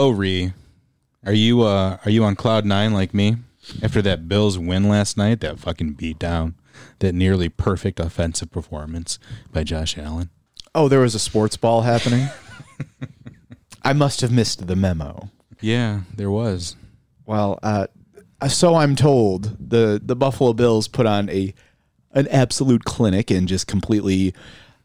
Whoa, Ree. Are you uh are you on cloud nine like me? After that Bills win last night, that fucking beat down, that nearly perfect offensive performance by Josh Allen. Oh, there was a sports ball happening. I must have missed the memo. Yeah, there was. Well, uh, so I'm told the the Buffalo Bills put on a an absolute clinic and just completely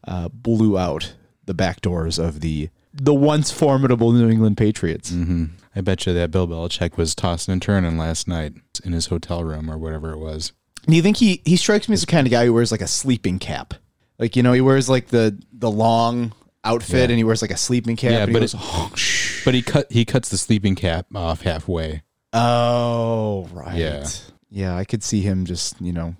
uh, blew out the back doors of the the once formidable New England Patriots. Mm-hmm. I bet you that Bill Belichick was tossing and turning last night in his hotel room or whatever it was. Do you think he he strikes me as the kind of guy who wears like a sleeping cap? Like you know, he wears like the the long outfit Yeah. and he wears like a sleeping cap. Yeah, and he but goes, it- oh, But he cut he cuts the sleeping cap off halfway. oh right, Yeah. yeah. I could see him just you know,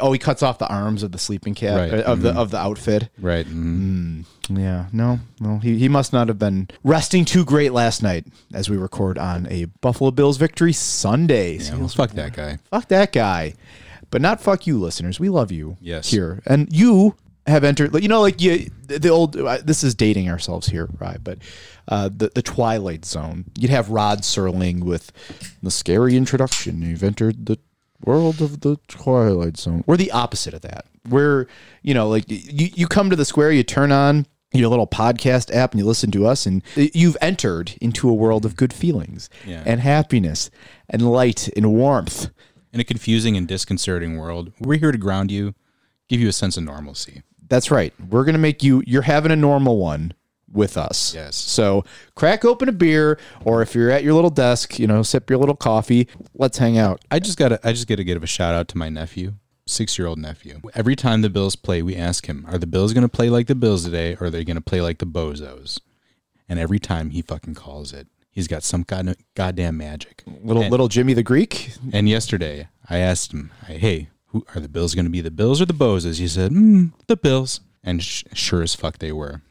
oh, he cuts off the arms of the sleeping cap Right, uh, of the of the outfit. Right. mhm. Yeah, no, no, he, he must not have been resting too great last night as we record on a Buffalo Bills victory Sunday. Yeah, well, fuck that guy. fuck that guy, but not fuck you, listeners. We love you. Yes. here and you have entered. You know, like you, the old. uh, This is dating ourselves here, right? But uh, the the Twilight Zone. You'd have Rod Serling with the scary introduction. You've entered the world of the Twilight Zone. We're the opposite of that. We're you know like you you come to the square, you turn on your little podcast app and you listen to us and you've entered into a world of good feelings Yeah. and happiness and light and warmth In a confusing and disconcerting world, we're here to ground you, give you a sense of normalcy. That's right. We're going to make you, you're having a normal one with us. Yes. So crack open a beer, or if you're at your little desk, you know, sip your little coffee. Let's hang out. I just gotta I just gotta give a shout out to my nephew, six year old nephew. Every time the Bills play, we ask him, Are the Bills gonna play like the Bills today or are they gonna play like the Bozos? And every time he fucking calls it. He's got some god, goddamn magic. Little, and, little Jimmy the Greek. and yesterday I asked him, Hey, who are the Bills gonna be the Bills or the Bozos? He said, mm, the Bills. And sh- sure as fuck they were.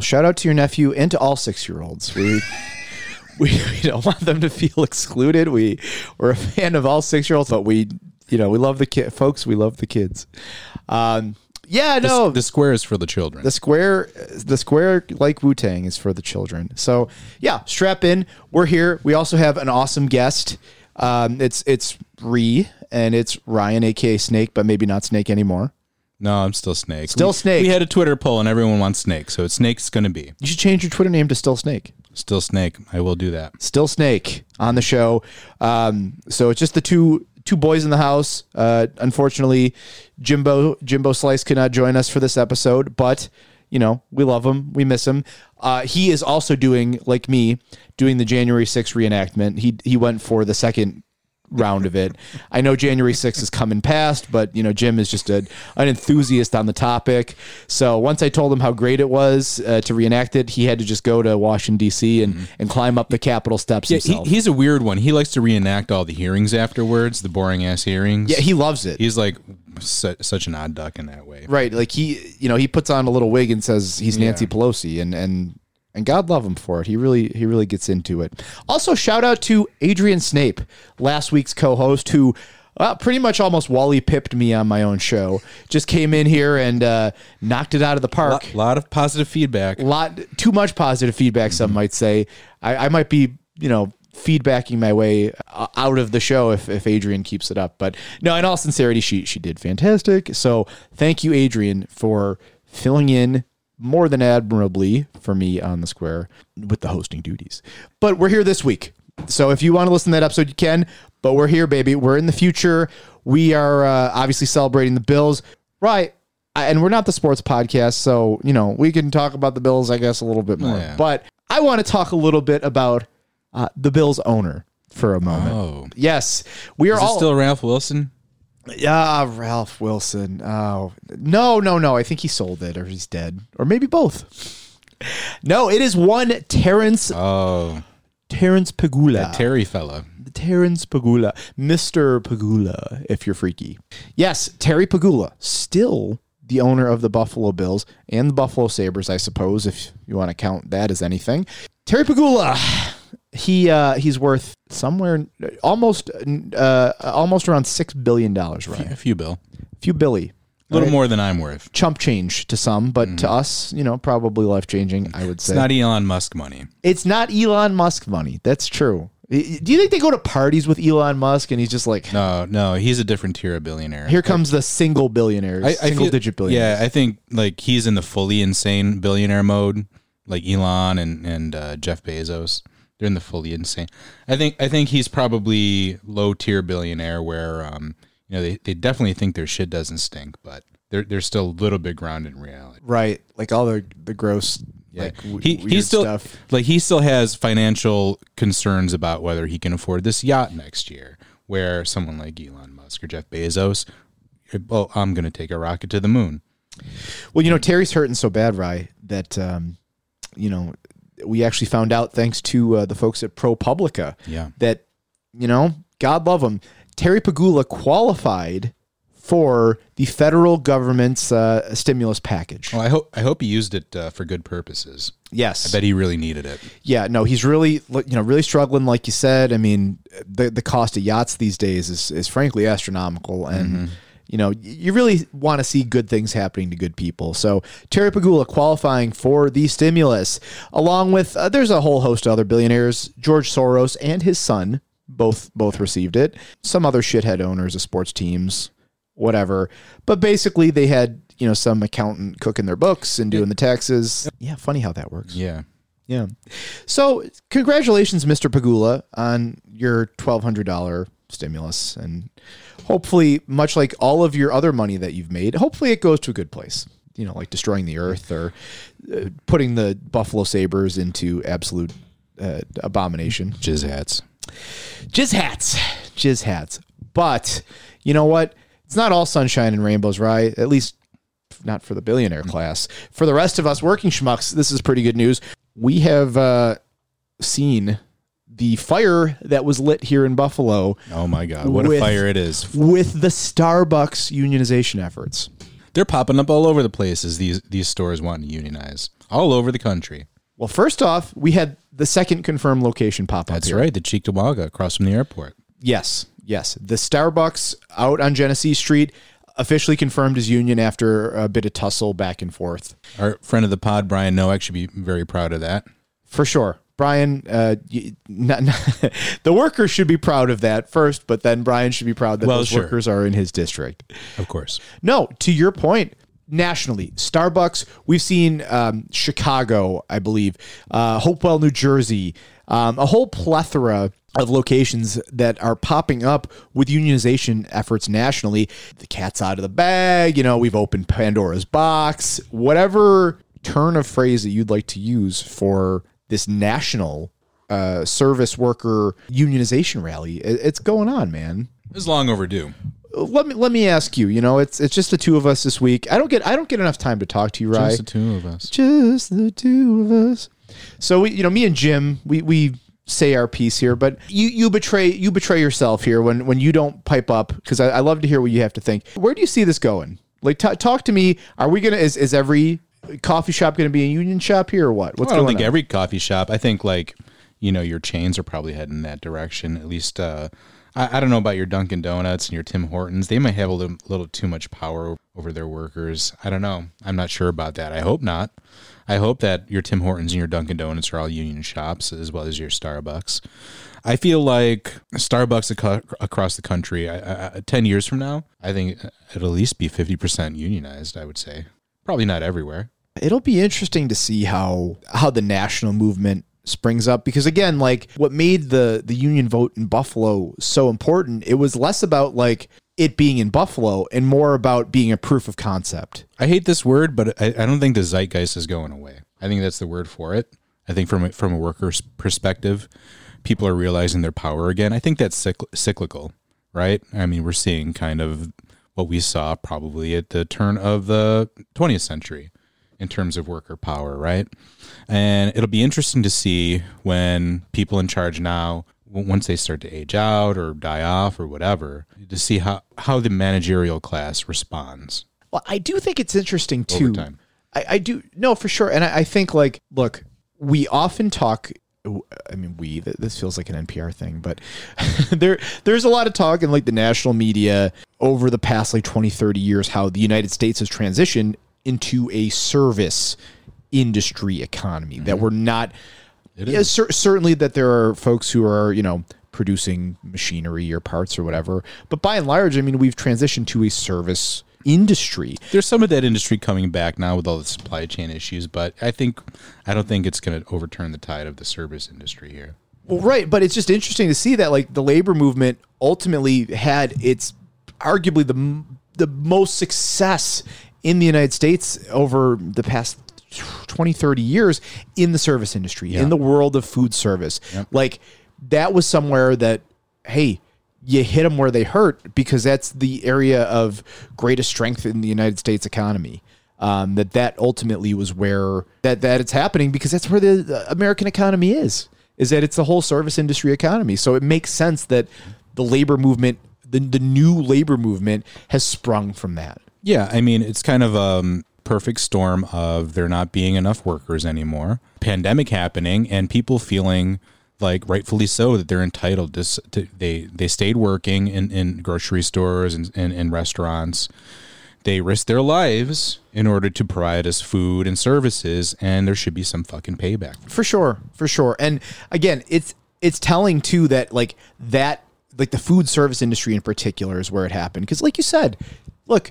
Well, shout out to your nephew and to all six year olds. We, we, we don't want them to feel excluded. We, we're a fan of all six year olds, but we, you know, we love the kid, folks. We love the kids. Um, yeah, no, The square is for the children. The square, the square like Wu Tang is for the children. So yeah, strap in. We're here. We also have an awesome guest. Um, it's it's Ree and it's Ryan, aka Snake, but maybe not Snake anymore. No, I'm still Snake. Still We- Snake. We had a Twitter poll and everyone wants Snake, so it's Snake's gonna be. You should change your Twitter name to Still Snake. Still Snake. I will do that. Still Snake on the show. Um, so it's just the two two boys in the house. Uh, unfortunately, Jimbo Jimbo Slice could not join us for this episode, but you know we love him, we miss him. Uh, he is also doing like me, doing the January 6th reenactment. He he went for the second round of it. I know January 6th is coming past, but you know Jim is just a, an enthusiast on the topic. So once I told him how great it was uh, to reenact it, he had to just go to Washington D.C. and and climb up the Capitol steps Yeah, he, himself. he's a weird one. He likes to reenact all the hearings afterwards, the boring ass hearings. yeah, he loves it. he's like su- such an odd duck in that way. Right, like he, you know, he puts on a little wig and says he's Nancy Yeah. Pelosi, and and and God love him for it. He really he really gets into it. Also, shout out to Adrian Snape, last week's co-host, who. Uh, pretty much almost Wally pipped me on my own show. Just came in here and uh, knocked it out of the A park. lot, lot of positive feedback. lot too much positive feedback. Some might say I, I might be you know feedbacking my way uh, out of the show if, if Adrian keeps it up. But no, in all sincerity, she she did fantastic. So thank you, Adrian, for filling in more than admirably for me on the square with the hosting duties. But we're here this week. So if you want to listen to that episode, you can. But we're here, baby. We're in the future. We are uh, obviously celebrating the Bills. Right. And we're not the sports podcast, so you know we can talk about the Bills, I guess, a little bit more. Yeah. But I want to talk a little bit about uh, the Bills owner for a moment. Oh, Yes, we are all still Ralph Wilson? Yeah, Ralph Wilson. Oh no, no, no! I think he sold it, or he's dead, or maybe both. No, it is one Terrence Oh, Terrence Pegula. Terry fella. Terrence Pegula, Mr. Pegula, if you're freaky. Yes, Terry Pegula, still the owner of the Buffalo Bills and the Buffalo Sabres, I suppose, if you want to count that as anything. Terry Pegula, he uh, he's worth somewhere almost uh, almost around six billion dollars, right? A few bill. A few Billy. A little Right. more than I'm worth. chump change to some, but to us, you know, probably life changing. I would say It's not Elon Musk money. It's not Elon Musk money. That's true. Do you think they go to parties with Elon Musk and he's just like, No, no, he's a different tier of billionaire. here comes the single billionaires, I, I single feel- digit billionaires? Yeah, I think like he's in the fully insane billionaire mode, like Elon and and uh, Jeff Bezos. They're in the fully insane. I think I think he's probably low tier billionaire where um you know they, they definitely think their shit doesn't stink, but they're they're still a little bit grounded in reality. Right. Like all the the gross like w- he he still stuff. like he still has financial concerns about whether he can afford this yacht next year. Where someone like Elon Musk or Jeff Bezos, well, I'm going to take a rocket to the moon. Well, you know, Terry's hurting so bad, Rye, that um, you know, we actually found out thanks to uh, the folks at ProPublica Yeah. that you know, God love him, Terry Pegula qualified for the federal government's uh, stimulus package. Well, I hope I hope he used it uh, for good purposes. Yes. I bet he really needed it. Yeah, no, he's really you know really struggling, like you said. I mean, the the cost of yachts these days is is frankly astronomical, and you know you really want to see good things happening to good people. So Terry Pegula qualifying for the stimulus, along with uh, there's a whole host of other billionaires, George Soros and his son both both received it. Some other shithead owners of sports teams, whatever. But basically, they had you know some accountant cooking their books and doing the taxes. Yeah, funny how that works. Yeah. Yeah. So, congratulations, Mr. Pegula, on your $1,200 stimulus. And hopefully, much like all of your other money that you've made, hopefully it goes to a good place. You know, like destroying the earth or uh, putting the Buffalo Sabres into absolute uh, abomination. Jizz hats. Jizz hats. Jizz hats. But you know what? It's not all sunshine and rainbows, right? At least not for the billionaire class. For the rest of us working schmucks, this is pretty good news. We have uh, seen the fire that was lit here in Buffalo Oh my God. What With- a fire it is. with the Starbucks unionization efforts. They're popping up all over the place as these, these stores want to unionize. All over the country. Well, first off, we had the second confirmed location pop up That's here. right. The Cheektowaga across from the airport. Yes, yes. The Starbucks out on Genesee Street officially confirmed his union after a bit of tussle back and forth. Our friend of the pod, Brian Noack, should be very proud of that. For sure. Brian, uh, y- not, not- the workers should be proud of that first, but then Brian should be proud that Well, those sure. workers are in his district. Of course. No, to your point, nationally, Starbucks, we've seen um, Chicago, I believe, uh, Hopewell, New Jersey, um, a whole plethora of locations that are popping up with unionization efforts nationally. The cat's out of the bag, you know, we've opened Pandora's box, whatever turn of phrase that you'd like to use for this national uh, service worker unionization rally. It- It's going on, man It's long overdue. let me let me ask you. You know, it's it's just the two of us this week. I don't get I don't get enough time to talk to you, right? Just the two of us. Just the two of us. So we, you know, me and Jim, we we say our piece here, but you you betray you betray yourself here when when you don't pipe up because I, I love to hear what you have to think. Where do you see this going? Like, t- talk to me. Are we gonna is is every coffee shop gonna be a union shop here or what? What's I don't going think on? every coffee shop. I think like you know your chains are probably heading in that direction. At least uh, I, I don't know about your Dunkin' Donuts and your Tim Hortons. They might have a little, little too much power over their workers. I don't know. I'm not sure about that. I hope not. I hope that your Tim Hortons and your Dunkin' Donuts are all union shops as well as your Starbucks. I feel like Starbucks aco- across the country, I, I, 10 years from now, I think it'll at least be 50% unionized, I would say. Probably not everywhere. it'll be interesting to see how how the national movement springs up because again like what made the the union vote in buffalo so important it was less about like it being in buffalo and more about being a proof of concept I hate this word, but I, I don't think the zeitgeist is going away. I think that's the word for it. I think from a, from a worker's perspective, people are realizing their power again. I think that's cycl- cyclical, right? I mean, we're seeing kind of what we saw probably at the turn of the 20th century in terms of worker power, right? And it'll be interesting to see when people in charge now, once they start to age out or die off or whatever, to see how, how the managerial class responds. well i do think it's interesting too I, I do no for sure and I, I think like look we often talk I mean, we. This feels like an NPR thing, but there, there's a lot of talk in like the national media over the past like 20, 30 years how the United States has transitioned into a service industry economy that mm-hmm. we're not yeah, cer- certainly that there are folks who are, you know, producing machinery or parts or whatever. But by and large, I mean, we've transitioned to a service industry. There's some of that industry coming back now with all the supply chain issues, but I think I don't think it's going to overturn the tide of the service industry here. Well, right, but it's just interesting to see that like the labor movement ultimately had its arguably the the most success in the United States over the past 20 30 years in the service industry in the world of food service like that was somewhere that hey you hit them where they hurt because that's the area of greatest strength in the United States economy. Um, that that ultimately was where that that it's happening because that's where the, American economy is is that it's the whole service industry economy. So it makes sense that the labor movement the, the new labor movement has sprung from that. Yeah, I mean, it's kind of a perfect storm of there not being enough workers anymore, pandemic happening, and people feeling like rightfully so that they're entitled to, to they they stayed working in, in grocery stores and, and, and restaurants. They risked their lives in order to provide us food and services, and there should be some fucking payback. for sure for sure and again it's it's telling too that like that like the food service industry in particular is where it happened because like you said look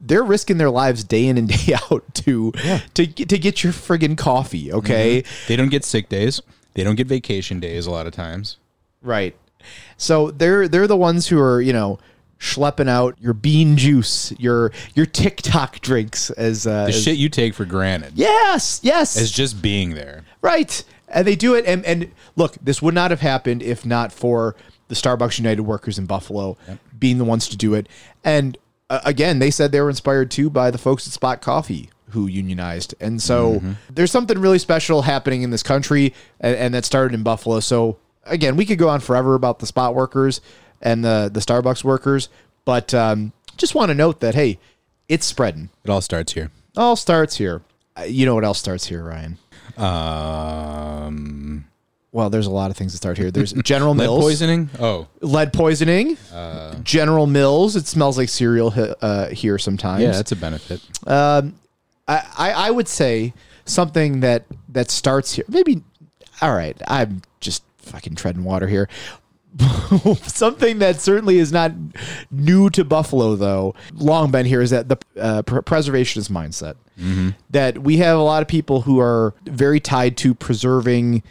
they're risking their lives day in and day out to to get- to get your friggin' coffee okay mm-hmm. They don't get sick days. They don't get vacation days a lot of times. right so they're they're the ones who are you know schlepping out your bean juice your your tiktok drinks as uh The as- shit you take for granted yes yes as just being there. Right. And they do it. And, and look, this would not have happened if not for the Starbucks United workers in Buffalo being the ones to do it. And uh, again, they said they were inspired too by the folks at Spot Coffee who unionized. And so there's something really special happening in this country, and, and that started in Buffalo. So again, we could go on forever about the Spot workers and the, the Starbucks workers, but um, just want to note that, hey, it's spreading. It all starts here. All starts here. Uh, You know what else starts here, Ryan? Um, Well, there's a lot of things that start here. There's General Mills. lead poisoning. Oh, lead poisoning, General Mills. It smells like cereal uh, here sometimes. yeah, that's a benefit. I, I I would say something that that starts here. Maybe. All right, I'm just fucking treading water here. something that certainly is not new to Buffalo, though, long been here, is that the uh, pr- preservationist mindset. That we have a lot of people who are very tied to preserving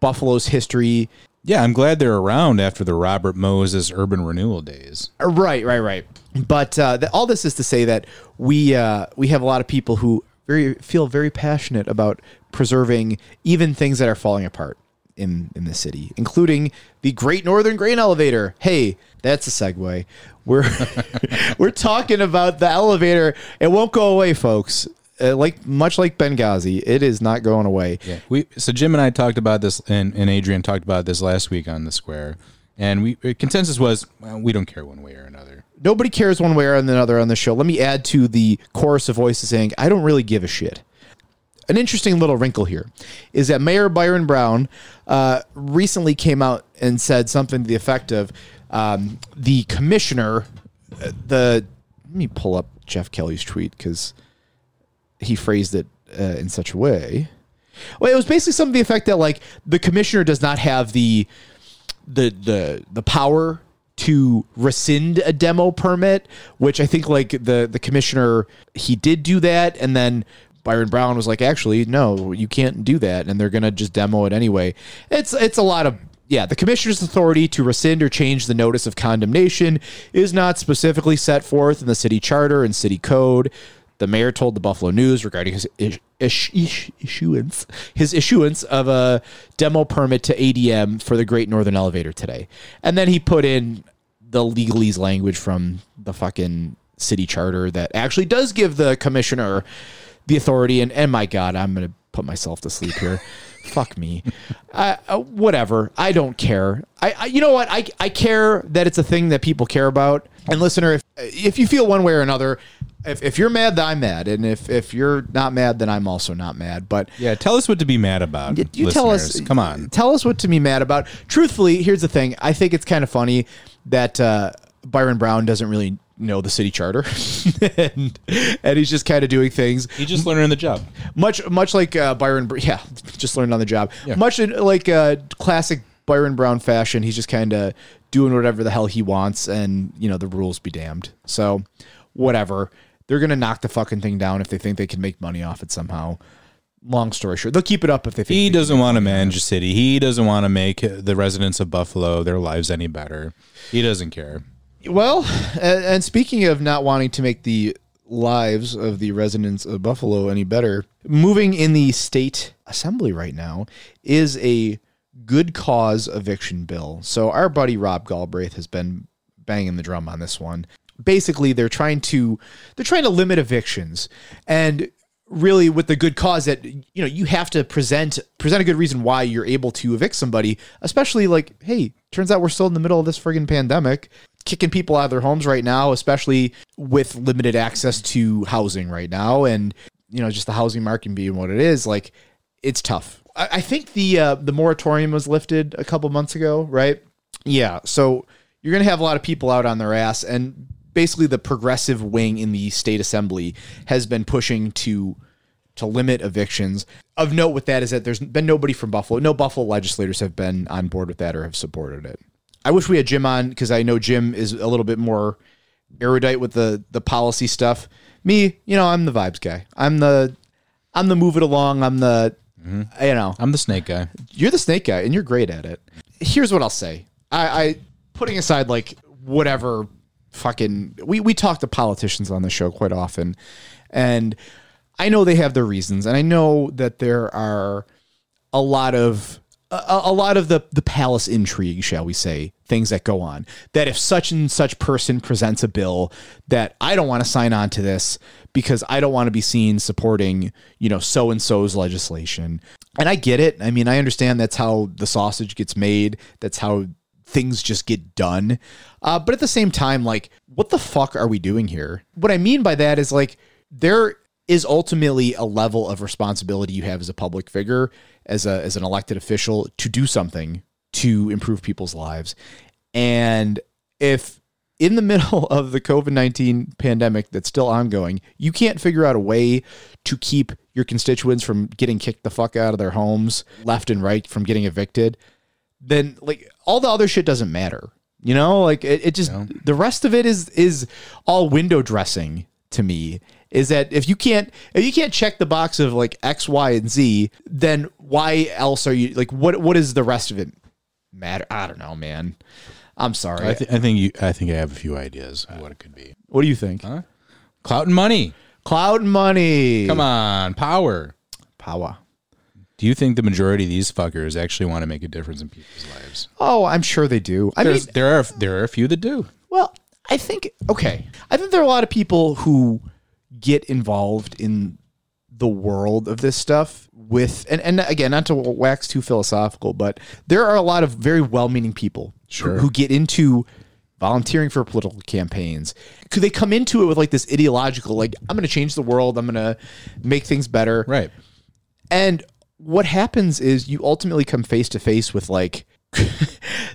Buffalo's history, Yeah, I'm glad they're around after the Robert Moses urban renewal days. Uh, Right, right, right. But uh, th- all this is to say that we uh, we have a lot of people who very feel very passionate about preserving even things that are falling apart in in the city, including the Great Northern Grain Elevator. Hey, that's a segue. We're we're talking about the elevator. It won't go away, folks. Uh, like much like Benghazi, it is not going away. Yeah, we so Jim and I talked about this, and, and Adrian talked about this last week on the square, and we uh, consensus was well, we don't care one way or another. nobody cares one way or another on the show. Let me add to the chorus of voices saying, I don't really give a shit. An interesting little wrinkle here is that Mayor Byron Brown uh, recently came out and said something to the effect of um, the commissioner, uh, the let me pull up Jeff Kelly's tweet because he phrased it uh, in such a way. Well, it was basically something to the effect that like the commissioner does not have the the the the power to rescind a demo permit, which I think like the the commissioner he did do that, and then Byron Brown was like, actually, no, you can't do that, and they're gonna just demo it anyway. It's it's a lot of yeah. The commissioner's authority to rescind or change the notice of condemnation is not specifically set forth in the city charter and city code. The mayor told the Buffalo News regarding his ish, ish, issuance, his issuance of a demo permit to ADM for the Great Northern Elevator today, and then he put in the legalese language from the fucking city charter that actually does give the commissioner the authority. And and my God, I'm gonna put myself to sleep here. Fuck me. Uh, whatever. I don't care. I, I you know what? I I care that it's a thing that people care about. And listener, if if you feel one way or another, if, if you're mad, then I'm mad, and if if you're not mad, then I'm also not mad. But Yeah, tell us what to be mad about. you, you tell us. Come on. Tell us what to be mad about. Truthfully, here's the thing. I think it's kind of funny that uh, Byron Brown doesn't really know the city charter, and and he's just kind of doing things He just learning on the job. much much like uh, Byron. Yeah, just learned on the job. Much like uh, classic Byron Brown fashion. He's just kind of doing whatever the hell he wants, and you know the rules be damned. So whatever. They're gonna knock the fucking thing down if they think they can make money off it somehow. Long story short, they'll keep it up if they think He they doesn't want to manage a city. He doesn't want to make the residents of Buffalo their lives any better. He doesn't care. Well, and, and speaking of not wanting to make the lives of the residents of Buffalo any better, moving in the state assembly right now is a good cause eviction bill. So our buddy Rob Galbraith has been banging the drum on this one. Basically, they're trying to they're trying to limit evictions. And really with the good cause that you know you have to present present a good reason why you're able to evict somebody especially like hey turns out we're still in the middle of this friggin pandemic. Kicking people out of their homes right now especially with limited access to housing right now. And you know just the housing market being what it is like it's tough. I, I think the uh, the moratorium was lifted a couple months ago right? Yeah. So you're gonna have a lot of people out on their ass. And basically the progressive wing in the state assembly has been pushing to to limit evictions. Of note with that is that there's been nobody from Buffalo. No Buffalo legislators have been on board with that or have supported it. I wish we had Jim on because I know Jim is a little bit more erudite with the the policy stuff. Me, you know, I'm the vibes guy. I'm the I'm the move it along. I'm the mm-hmm. you know I'm the snake guy. you're the snake guy and you're great at it. Here's what I'll say. I, I putting aside like whatever fucking we, we talk to politicians on the show quite often and I know they have their reasons and I know that there are a lot of a, a lot of the the palace intrigue, shall we say, things that go on. That if such and such person presents a bill that I don't want to sign on to this because I don't want to be seen supporting, you know, so and so's legislation. And I get it. I mean, I understand that's how the sausage gets made. That's how things just get done. Uh, but at the same time, like, what the fuck are we doing here? What I mean by that is like there is ultimately a level of responsibility you have as a public figure, as a as an elected official, to do something to improve people's lives. And if in the middle of the COVID 19 pandemic that's still ongoing, you can't figure out a way to keep your constituents from getting kicked the fuck out of their homes left and right, from getting evicted, then like all the other shit doesn't matter. You know, like it, it just the rest of it is is all window dressing to me. Is that if you can't if you can't check the box of like X, Y, and Z, then why else are you like what what is the rest of it matter? I don't know, man. I'm sorry. I, th- I think you. I think I have a few ideas of what it could be. what do you think? Clout and money. Cloud money. Come on, power. Power. Do you think the majority of these fuckers actually want to make a difference in people's lives? Oh, I'm sure they do. I mean, there are there are a few that do. Well, I think okay. I think there are a lot of people who get involved in the world of this stuff with and, and again, not to wax too philosophical, but there are a lot of very well-meaning people Sure. who, who get into volunteering for political campaigns. Could they come into it with like this ideological like I'm going to change the world, I'm going to make things better. Right. And what happens is you ultimately come face to face with like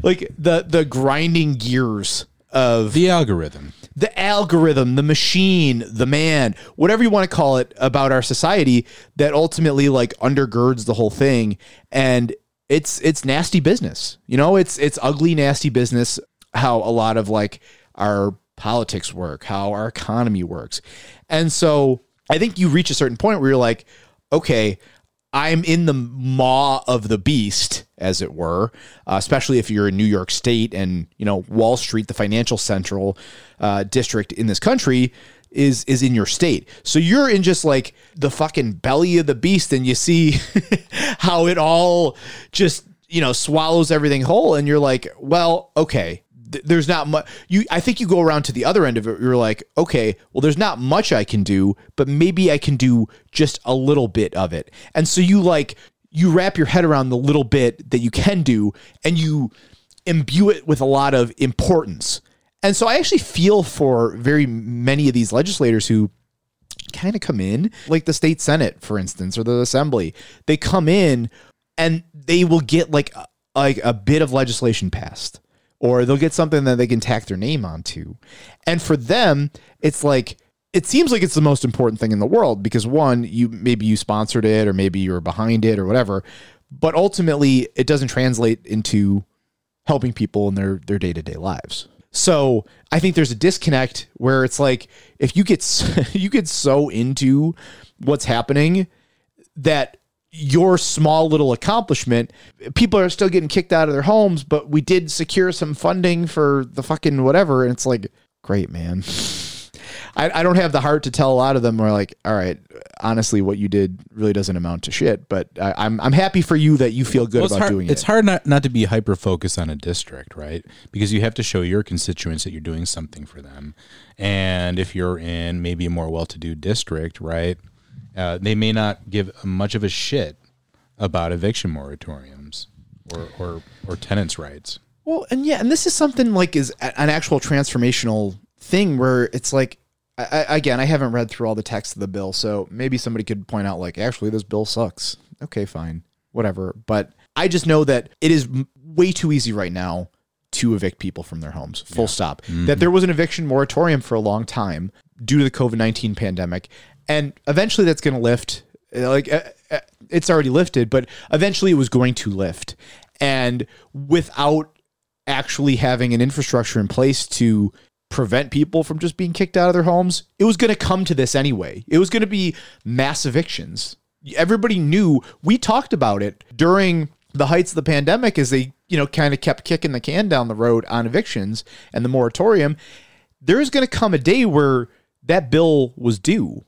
like the the grinding gears of The algorithm. the algorithm, the machine, the man, whatever you want to call it about our society that ultimately like undergirds the whole thing and it's it's nasty business. You know, it's it's ugly nasty business how a lot of like our politics work, how our economy works. And so I think you reach a certain point where you're like, okay, I'm in the maw of the beast, as it were, uh, especially if you're in New York State and you know Wall Street, the financial central uh, district in this country is is in your state. So you're in just like the fucking belly of the beast, and you see how it all just you know swallows everything whole, and you're like, well, okay. Th- There's not much. You, I think you go around to the other end of it. You're like, okay, well, there's not much I can do, but maybe I can do just a little bit of it. And so you like you wrap your head around the little bit that you can do, and you imbue it with a lot of importance. And so I actually feel for very many of these legislators who kind of come in, like the state senate, for instance, or the assembly. They come in and they will get like like a bit of legislation passed, or they'll get something that they can tack their name onto. And for them, it's like it seems like it's the most important thing in the world because one, you maybe you sponsored it or maybe you were behind it or whatever, but ultimately it doesn't translate into helping people in their their day-to-day lives. So, I think there's a disconnect where it's like if you get you get so into what's happening that your small little accomplishment, people are still getting kicked out of their homes, but we did secure some funding for the fucking whatever. And it's like, great, man. I, I don't have the heart to tell a lot of them are like, all right, honestly, what you did really doesn't amount to shit. But I, I'm I'm happy for you that you feel good Well, about hard, doing it. it's hard not, not to be hyper focused on a district, right? Because you have to show your constituents that you're doing something for them. And if you're in maybe a more well to do district, right, uh, they may not give much of a shit about eviction moratoriums or, or, or tenants' rights. Well, and yeah, and this is something like is an actual transformational thing where it's like, I, I, again, I haven't read through all the text of the bill, so maybe somebody could point out like, actually, this bill sucks. Okay, fine, whatever. But I just know that it is way too easy right now to evict people from their homes. Full stop. That there was an eviction moratorium for a long time due to the COVID nineteen pandemic, and eventually that's going to lift. Like uh, uh, it's already lifted, but eventually it was going to lift, and without actually having an infrastructure in place to prevent people from just being kicked out of their homes, it was going to come to this anyway. It was going to be mass evictions. Everybody knew. We talked about it during the heights of the pandemic as they, you know, kind of kept kicking the can down the road on evictions and the moratorium. There's going to come a day where that bill was due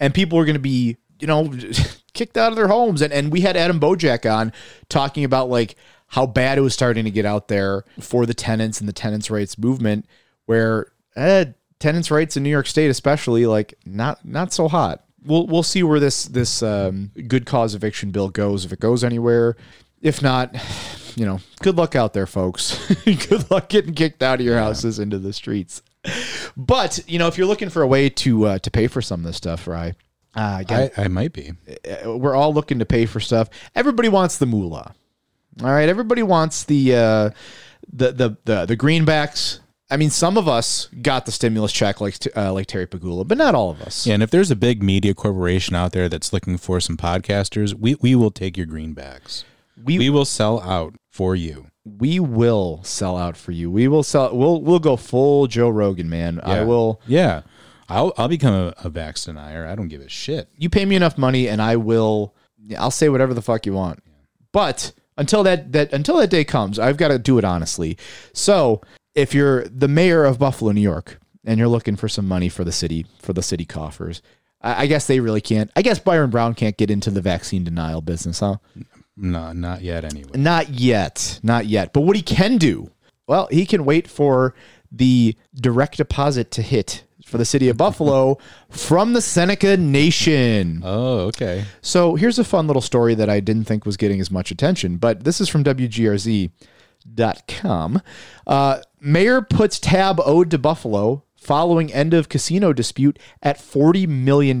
and people were going to be, you know, kicked out of their homes. And, and we had Adam Bojack on talking about like how bad it was starting to get out there for the tenants and the tenants' rights movement, where eh, tenants' rights in New York State, especially, like not not so hot. We'll we'll see where this this um, good cause eviction bill goes if it goes anywhere. If not, you know, good luck out there, folks. good luck getting kicked out of your houses into the streets. But you know, if you're looking for a way to uh, to pay for some of this stuff, right? Uh, again, I, I might be. uh, we're all looking to pay for stuff. Everybody wants the moolah. All right, everybody wants the uh, the the the the greenbacks. I mean, some of us got the stimulus check like uh, like Terry Pegula, but not all of us. Yeah, and if there's a big media corporation out there that's looking for some podcasters, we, we will take your greenbacks. We We will sell out for you. We will sell out for you. We will sell. We'll we'll go full Joe Rogan, man. I will. Yeah. I'll I'll become a, a vax denier. I don't give a shit. You pay me enough money, and I will. I'll say whatever the fuck you want. But until that that until that day comes, I've got to do it honestly. So if you're the mayor of Buffalo, New York, and you're looking for some money for the city for the city coffers, I, I guess they really can't. I guess Byron Brown can't get into the vaccine denial business, huh? No, not yet anyway. Not yet. Not yet. But what he can do, well, he can wait for the direct deposit to hit for the city of Buffalo from the Seneca Nation. Oh, okay. So here's a fun little story that I didn't think was getting as much attention, but this is from WGRZ.com. Uh, mayor puts tab owed to Buffalo following end of casino dispute at $40 million.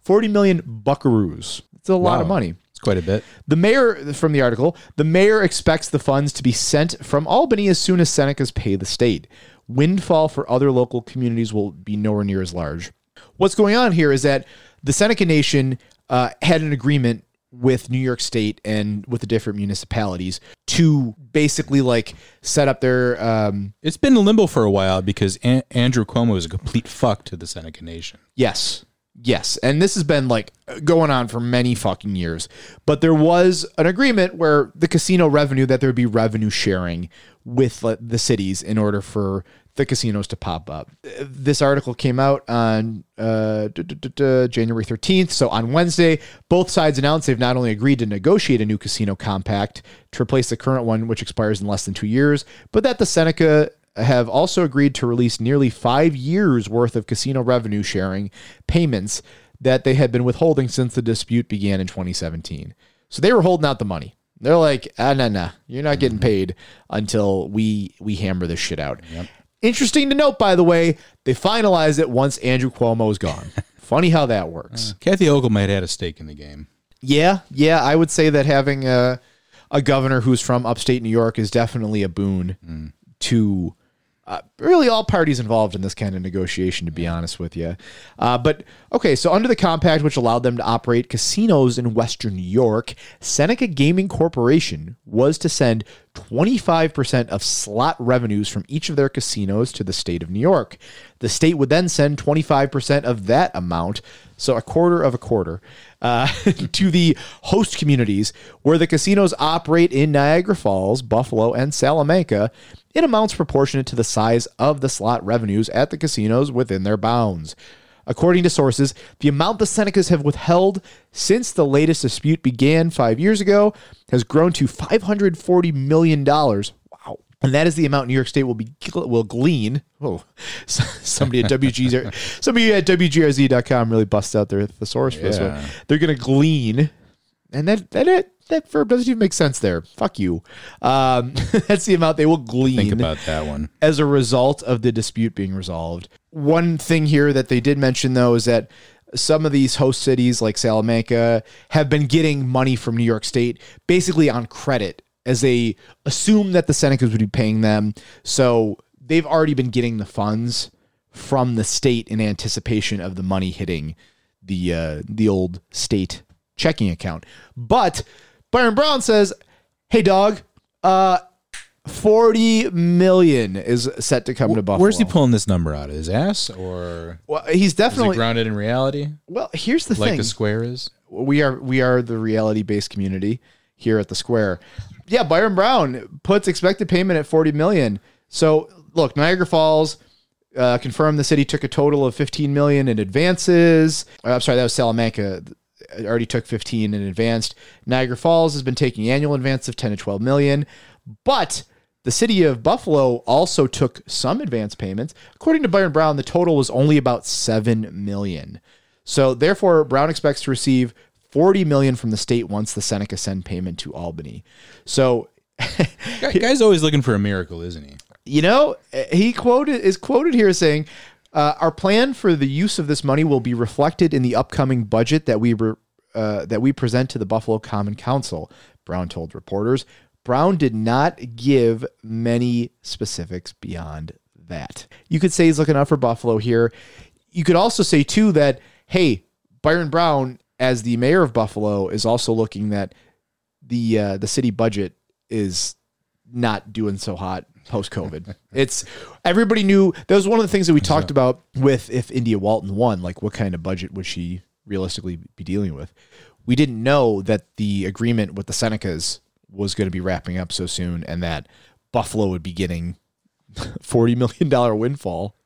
40 million buckaroos. It's a lot of money. Quite a bit. The mayor, from the article, the mayor expects the funds to be sent from Albany as soon as Senecas pay the state. Windfall for other local communities will be nowhere near as large. What's going on here is that the Seneca Nation uh, had an agreement with New York State and with the different municipalities to basically like set up their um, It's been in limbo for a while because An- Andrew Cuomo is a complete fuck to the Seneca Nation. Yes. Yes. And this has been like going on for many fucking years. But there was an agreement where the casino revenue, that there would be revenue sharing with the cities in order for the casinos to pop up. This article came out on uh, January 13th. So on Wednesday, both sides announced they've not only agreed to negotiate a new casino compact to replace the current one, which expires in less than two years, but that the Seneca have also agreed to release nearly five years worth of casino revenue sharing payments that they had been withholding since the dispute began in 2017. So they were holding out the money. They're like, ah, nah, nah, you're not getting mm-hmm. paid until we we hammer this shit out. Interesting to note, by the way, they finalized it once Andrew Cuomo is gone. Funny how that works. Uh, Kathy Hochul might have had a stake in the game. Yeah, yeah, I would say that having a a governor who's from upstate New York is definitely a boon mm. to uh, really all parties involved in this kind of negotiation, to be honest with you. Uh, but okay, so under the compact, which allowed them to operate casinos in Western New York, Seneca Gaming Corporation was to send 25% of slot revenues from each of their casinos to the state of New York. The state would then send 25% of that amount, so a quarter of a quarter, uh, to the host communities where the casinos operate in Niagara Falls, Buffalo, and Salamanca in amounts proportionate to the size of the slot revenues at the casinos within their bounds. According to sources, the amount the Senecas have withheld since the latest dispute began five years ago has grown to $540 million. Wow. And that is the amount New York State will be will glean. Oh, somebody at WGR, somebody at WGRZ.com really bust out their thesaurus for this one. They're going to glean, and that that it, that verb doesn't even make sense there. Fuck you. Um, that's the amount they will glean Think about that one. as a result of the dispute being resolved. One thing here that they did mention though is that some of these host cities like Salamanca have been getting money from New York State basically on credit as they assume that the Senecas would be paying them. So they've already been getting the funds from the state in anticipation of the money hitting the uh, the old state checking account. But Byron Brown says, "Hey dog, uh 40 million is set to come to Buffalo. Where's he pulling this number out of his ass, or Well, he's definitely grounded in reality, Well, here's the like thing. Like the square is? we are we are the reality based community here at the square. Yeah, Byron Brown puts expected payment at 40 million. So, look, Niagara Falls uh, confirmed the city took a total of 15 million in advances. Uh, I'm sorry, that was Salamanca. Already took 15 in advanced. Niagara Falls has been taking annual advance of 10 to 12 million, but the city of Buffalo also took some advance payments. According to Byron Brown, the total was only about 7 million. So therefore, Brown expects to receive 40 million from the state once the Seneca send payment to Albany. So, Guy's always looking for a miracle, isn't he? you know, he quoted is quoted here saying, uh, "Our plan for the use of this money will be reflected in the upcoming budget that we re- uh, that we present to the Buffalo Common Council." Brown told reporters. Brown did not give many specifics beyond that. You could say he's looking out for Buffalo here. You could also say too that hey, Byron Brown as the mayor of Buffalo is also looking that the uh, the city budget is not doing so hot post COVID. it's everybody knew that was one of the things that we talked about with if India Walton won, like what kind of budget would she realistically be dealing with? We didn't know that the agreement with the Senecas was going to be wrapping up so soon and that Buffalo would be getting $40 million windfall,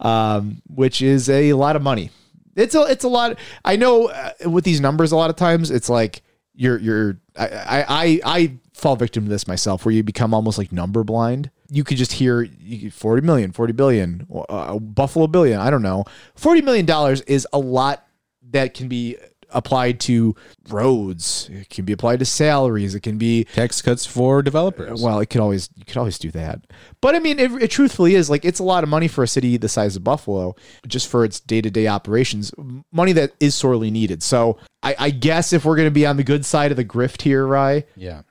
um, which is a lot of money. It's a, it's a lot. I know uh, with these numbers, a lot of times it's like you're, you're, I, I, I, I fall victim to this myself where you become almost like number blind. You could just hear you- 40 million, 40 billion, uh, Buffalo billion. I don't know. $40 million is a lot that can be applied to roads. It can be applied to salaries. It can be Tax cuts for developers. well, it could always you could always do that. But I mean, it, it truthfully is like it's a lot of money for a city the size of Buffalo, just for its day to day operations. Money that is sorely needed. So I, I guess if we're going to be on the good side of the grift here, Rye, yeah.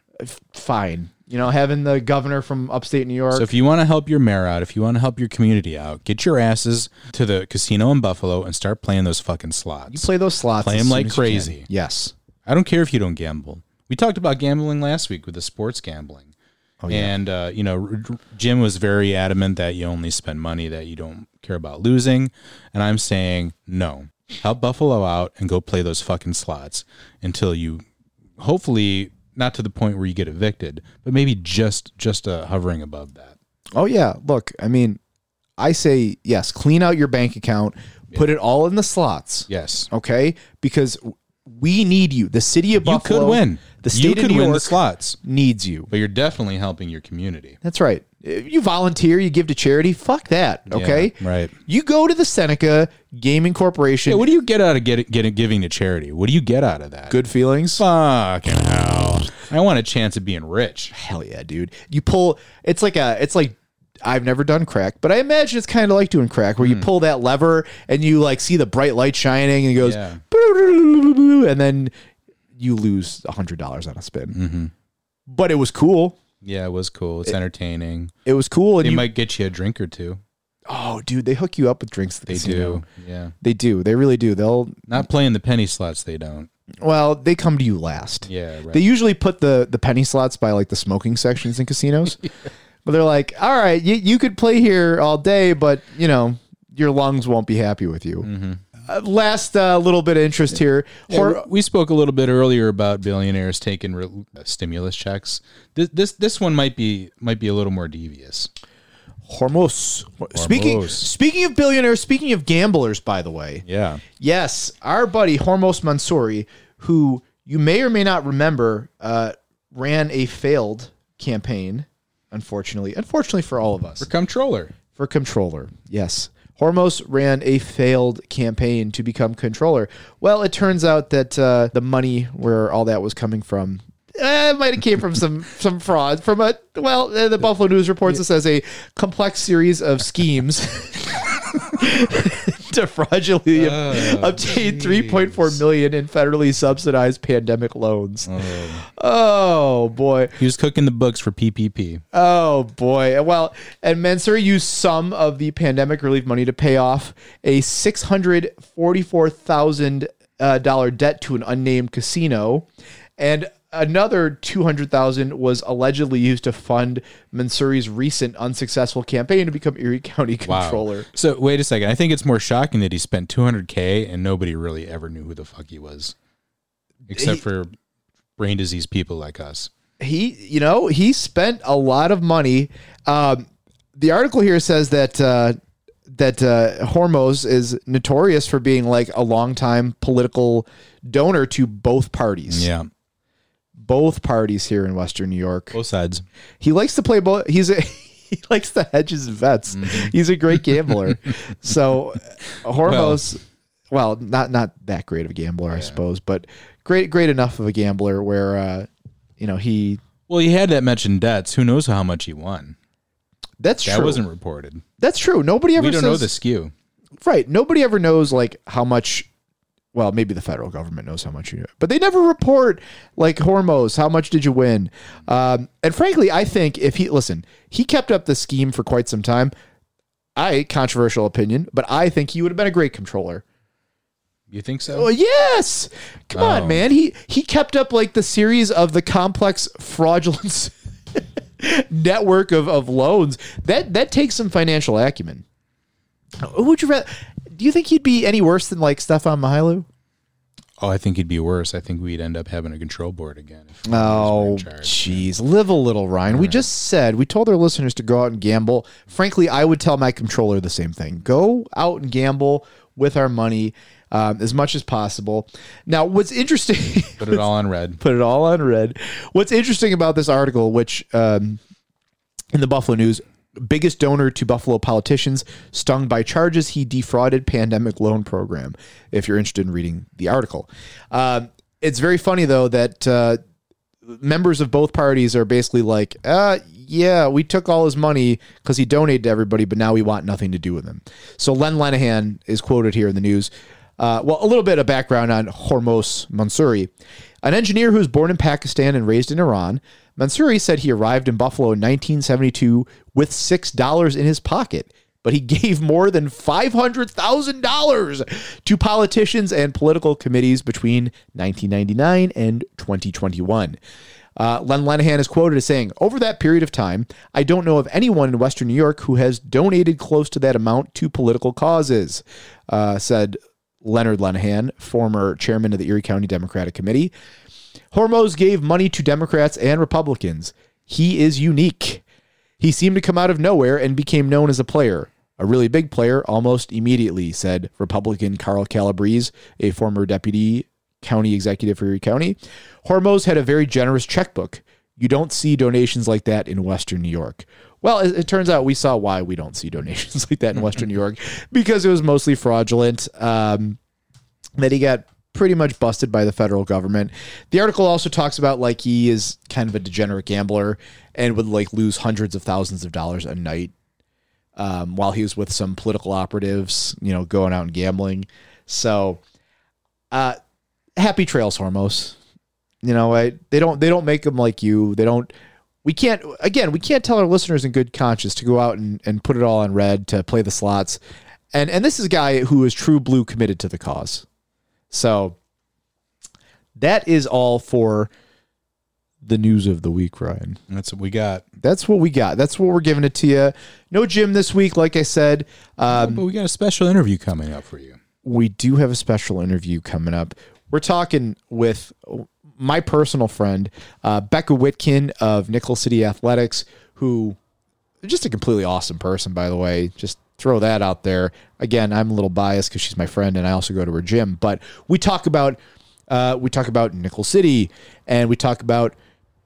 Fine. You know, having the governor from upstate New York. So if you want to help your mayor out, if you want to help your community out, get your asses to the casino in Buffalo and start playing those fucking slots. You play those slots, Play as 'em soon like as you can. crazy. Yes. I don't care if you don't gamble. We talked about gambling last week with the sports gambling. Oh, And, uh, you know, Jim was very adamant that you only spend money that you don't care about losing. And I'm saying, no, help Buffalo out and go play those fucking slots until you, hopefully, not to the point where you get evicted, but maybe just just uh, hovering above that. Oh yeah. Look, I mean, I say yes. Clean out your bank account. Put it all in the slots. Yes. okay? Because we need you. The city of You Buffalo, could win. The state you of could New win York the slots, needs you. but you're definitely helping your community. That's right. You volunteer, you give to charity. Fuck that. Okay. Yeah, right. You go to the Seneca Gaming Corporation. Yeah, what do you get out of get, get, giving to charity? What do you get out of that? Good feelings. Fucking hell. I want a chance of being rich. Hell yeah, dude. You pull. It's like a. It's like. I've never done crack, but I imagine it's kind of like doing crack, where you hmm. pull that lever and you like see the bright light shining, and it goes, Yeah. and then you lose a hundred dollars on a spin. Mm-hmm. But it was cool. Yeah, it was cool. It's entertaining. It was cool, and They you, might get you a drink or two. oh, dude, they hook you up with drinks. At the They casino. do. Yeah. They do. They really do. They'll Not playing the penny slots, they don't. well, they come to you last. Yeah, right. They usually put the the penny slots by like the smoking sections in casinos. But they're like, all right, you, you could play here all day, but you know your lungs won't be happy with you. Mm-hmm. Uh, last uh, little bit of interest here. Hor- we spoke a little bit earlier about billionaires taking re- uh, stimulus checks. This, this this one might be might be a little more devious. Hormoz. Speaking speaking of billionaires, speaking of gamblers, by the way, Yeah. yes, our buddy Hormoz Mansouri, who you may or may not remember, uh, ran a failed campaign. Unfortunately, unfortunately for all of us, For comptroller. for controller. Yes. Hormoz ran a failed campaign to become controller. Well, it turns out that uh, the money where all that was coming from it might have came from some some fraud from a well uh, the Buffalo News reports this as a complex series of schemes to fraudulently obtain 3.4 million in federally subsidized pandemic loans. Oh boy. He was cooking the books for PPP. Oh boy. Well, and Mansouri used some of the pandemic relief money to pay off a six hundred forty-four thousand uh, dollar debt to an unnamed casino, and another two hundred thousand was allegedly used to fund Mansouri's recent unsuccessful campaign to become Erie County Wow. controller. So wait a second. I think it's more shocking that he spent 200k and nobody really ever knew who the fuck he was, except He- for brain disease people like us. he you know he spent a lot of money um, the article here says that uh, that uh, Hormoz is notorious for being like a longtime political donor to both parties Yeah, both parties here in western new york both sides. he likes to play both he's a he likes to hedge his bets he's a great gambler so uh, Hormoz well, not not that great of a gambler i suppose but great great enough of a gambler where uh, you know he Well, he had that mentioned debts. Who knows how much he won? that's That true wasn't reported. That's true. Nobody ever We don't says, know the skew. Right. Nobody ever knows like how much. Well, maybe the federal government knows how much you, do. but they never report like Hormoz. How much did you win? Um, and frankly, I think if he listen, he kept up the scheme for quite some time. I controversial opinion, but I think he would have been a great controller. You think so? Oh yes, come on, Oh. man. He he kept up like the series of the complex fraudulence network of, of loans. That that takes some financial acumen. Who would you rather? Do you think he'd be any worse than like Stefan Mychajliw? Oh, I think he'd be worse. I think we'd end up having a control board again. If Oh, was in charge. jeez. Live a little, Ryan. We just said, we told our listeners to go out and gamble. Frankly, I would tell my controller the same thing. Go out and gamble with our money um, as much as possible. Now, what's interesting. Put it all on red. put it all on red. What's interesting about this article, which um, in the Buffalo News, biggest donor to Buffalo politicians, stung by charges he defrauded pandemic loan program. If you're interested in reading the article, um, it's very funny though that uh, members of both parties are basically like, uh, yeah, we took all his money because he donated to everybody, but now we want nothing to do with him. So Len Lenihan is quoted here in the news. Uh, well, a little bit of background on Hormoz Mansouri. An engineer who was born in Pakistan and raised in Iran, Mansouri said he arrived in Buffalo in 1972 with $6 in his pocket, but he gave more than $500,000 to politicians and political committees between 1999 and 2021. Uh, Len Lenihan is quoted as saying, Over that period of time, I don't know of anyone in Western New York who has donated close to that amount to political causes, uh, said Leonard Lenihan, former chairman of the Erie County Democratic Committee. Hormoz gave money to Democrats and Republicans. He is unique. He seemed to come out of nowhere and became known as a player, a really big player almost immediately, said Republican Carl Calabrese, a former deputy county executive for Erie County. Hormoz had a very generous checkbook. You don't see donations like that in Western New York. Well, it, it turns out we saw why we don't see donations like that in Western New York because it was mostly fraudulent. Um, that he got pretty much busted by the federal government. The article also talks about like he is kind of a degenerate gambler and would like lose hundreds of thousands of dollars a night um, while he was with some political operatives, you know, going out and gambling. So, uh, happy trails, Hormoz. You know, I, they don't they don't make them like you. They don't. we can't again we can't tell our listeners in good conscience to go out and, and put it all on red to play the slots and and this is a guy who is true blue committed to the cause so that is all for the news of the week ryan That's what we got. that's what we got that's what we're giving it to you no gym this week like i said um, but we got a special interview coming up for you. we do have a special interview coming up. We're talking with my personal friend, uh, Becca Witkin of Nickel City Athletics, who just a completely awesome person, by the way. Just throw that out there. Again, I'm a little biased because she's my friend and I also go to her gym. But we talk about uh, we talk about Nickel City and we talk about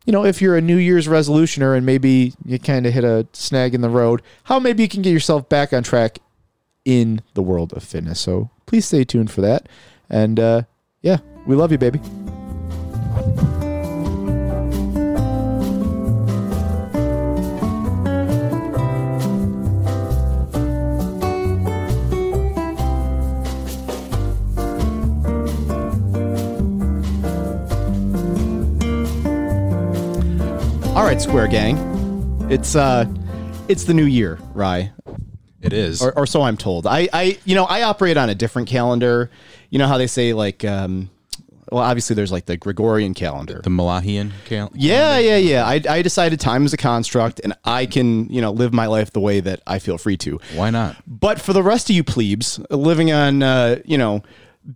you know if you're a New Year's resolutioner and maybe you kind of hit a snag in the road, how maybe you can get yourself back on track in the world of fitness. So please stay tuned for that. And uh, yeah, we love you, baby. Right, Square Gang. It's uh it's the new year, Rye. It is. Or, or so I'm told. I, I you know, I operate on a different calendar. You know how they say like um well obviously there's like the Gregorian calendar. the Malahian cal- Yeah, yeah, yeah. I, I decided time is a construct and I can, you know, live my life the way that I feel free to. Why not? But for the rest of you plebes living on, uh, you know,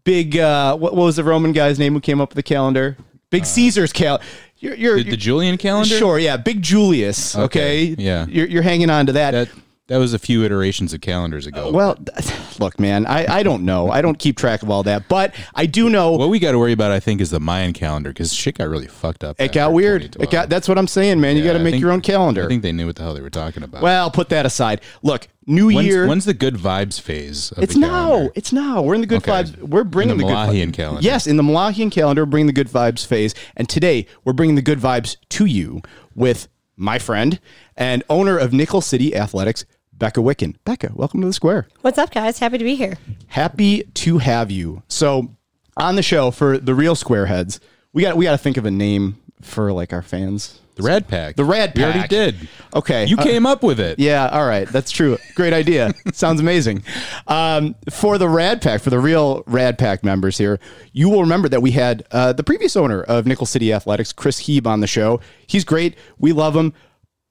big, uh, what, what was the Roman guy's name who came up with the calendar? Big Caesar's cal. You're, you're, The, the Julian calendar? Sure, yeah, Big Julius. Okay, Okay, yeah. you're, you're hanging on to that. That that was a few iterations of calendars ago. well, look, man, I, I don't know. I don't keep track of all that, but I do know what we got to worry about, I think, is the Mayan calendar because shit got really fucked up. it got weird. It got. That's what I'm saying, man. you got to make your own calendar. I think they knew what the hell they were talking about. well, put that aside. Look, New when's, Year. when's the good vibes phase? Of it's the now. It's now. We're in the good Okay. vibes. We're bringing In the Malahian vi- calendar. Yes, in the Malahian calendar, we're bringing the good vibes phase. And today, we're bringing the good vibes to you with my friend and owner of Nickel City Athletics, Becca Witkin. Becca, welcome to the square. What's up, guys? Happy to be here. Happy to have you. So, on the show for the real squareheads, we got we got to think of a name for like our fans. The Rad Pack. The Rad Pack. We already did. Okay, You uh, came up with it. Yeah, all right. That's true. Great idea. Sounds amazing. Um, for the Rad Pack, for the real Rad Pack members here, you will remember that we had uh, the previous owner of Nickel City Athletics, Chris Heeb, on the show. He's great. We love him,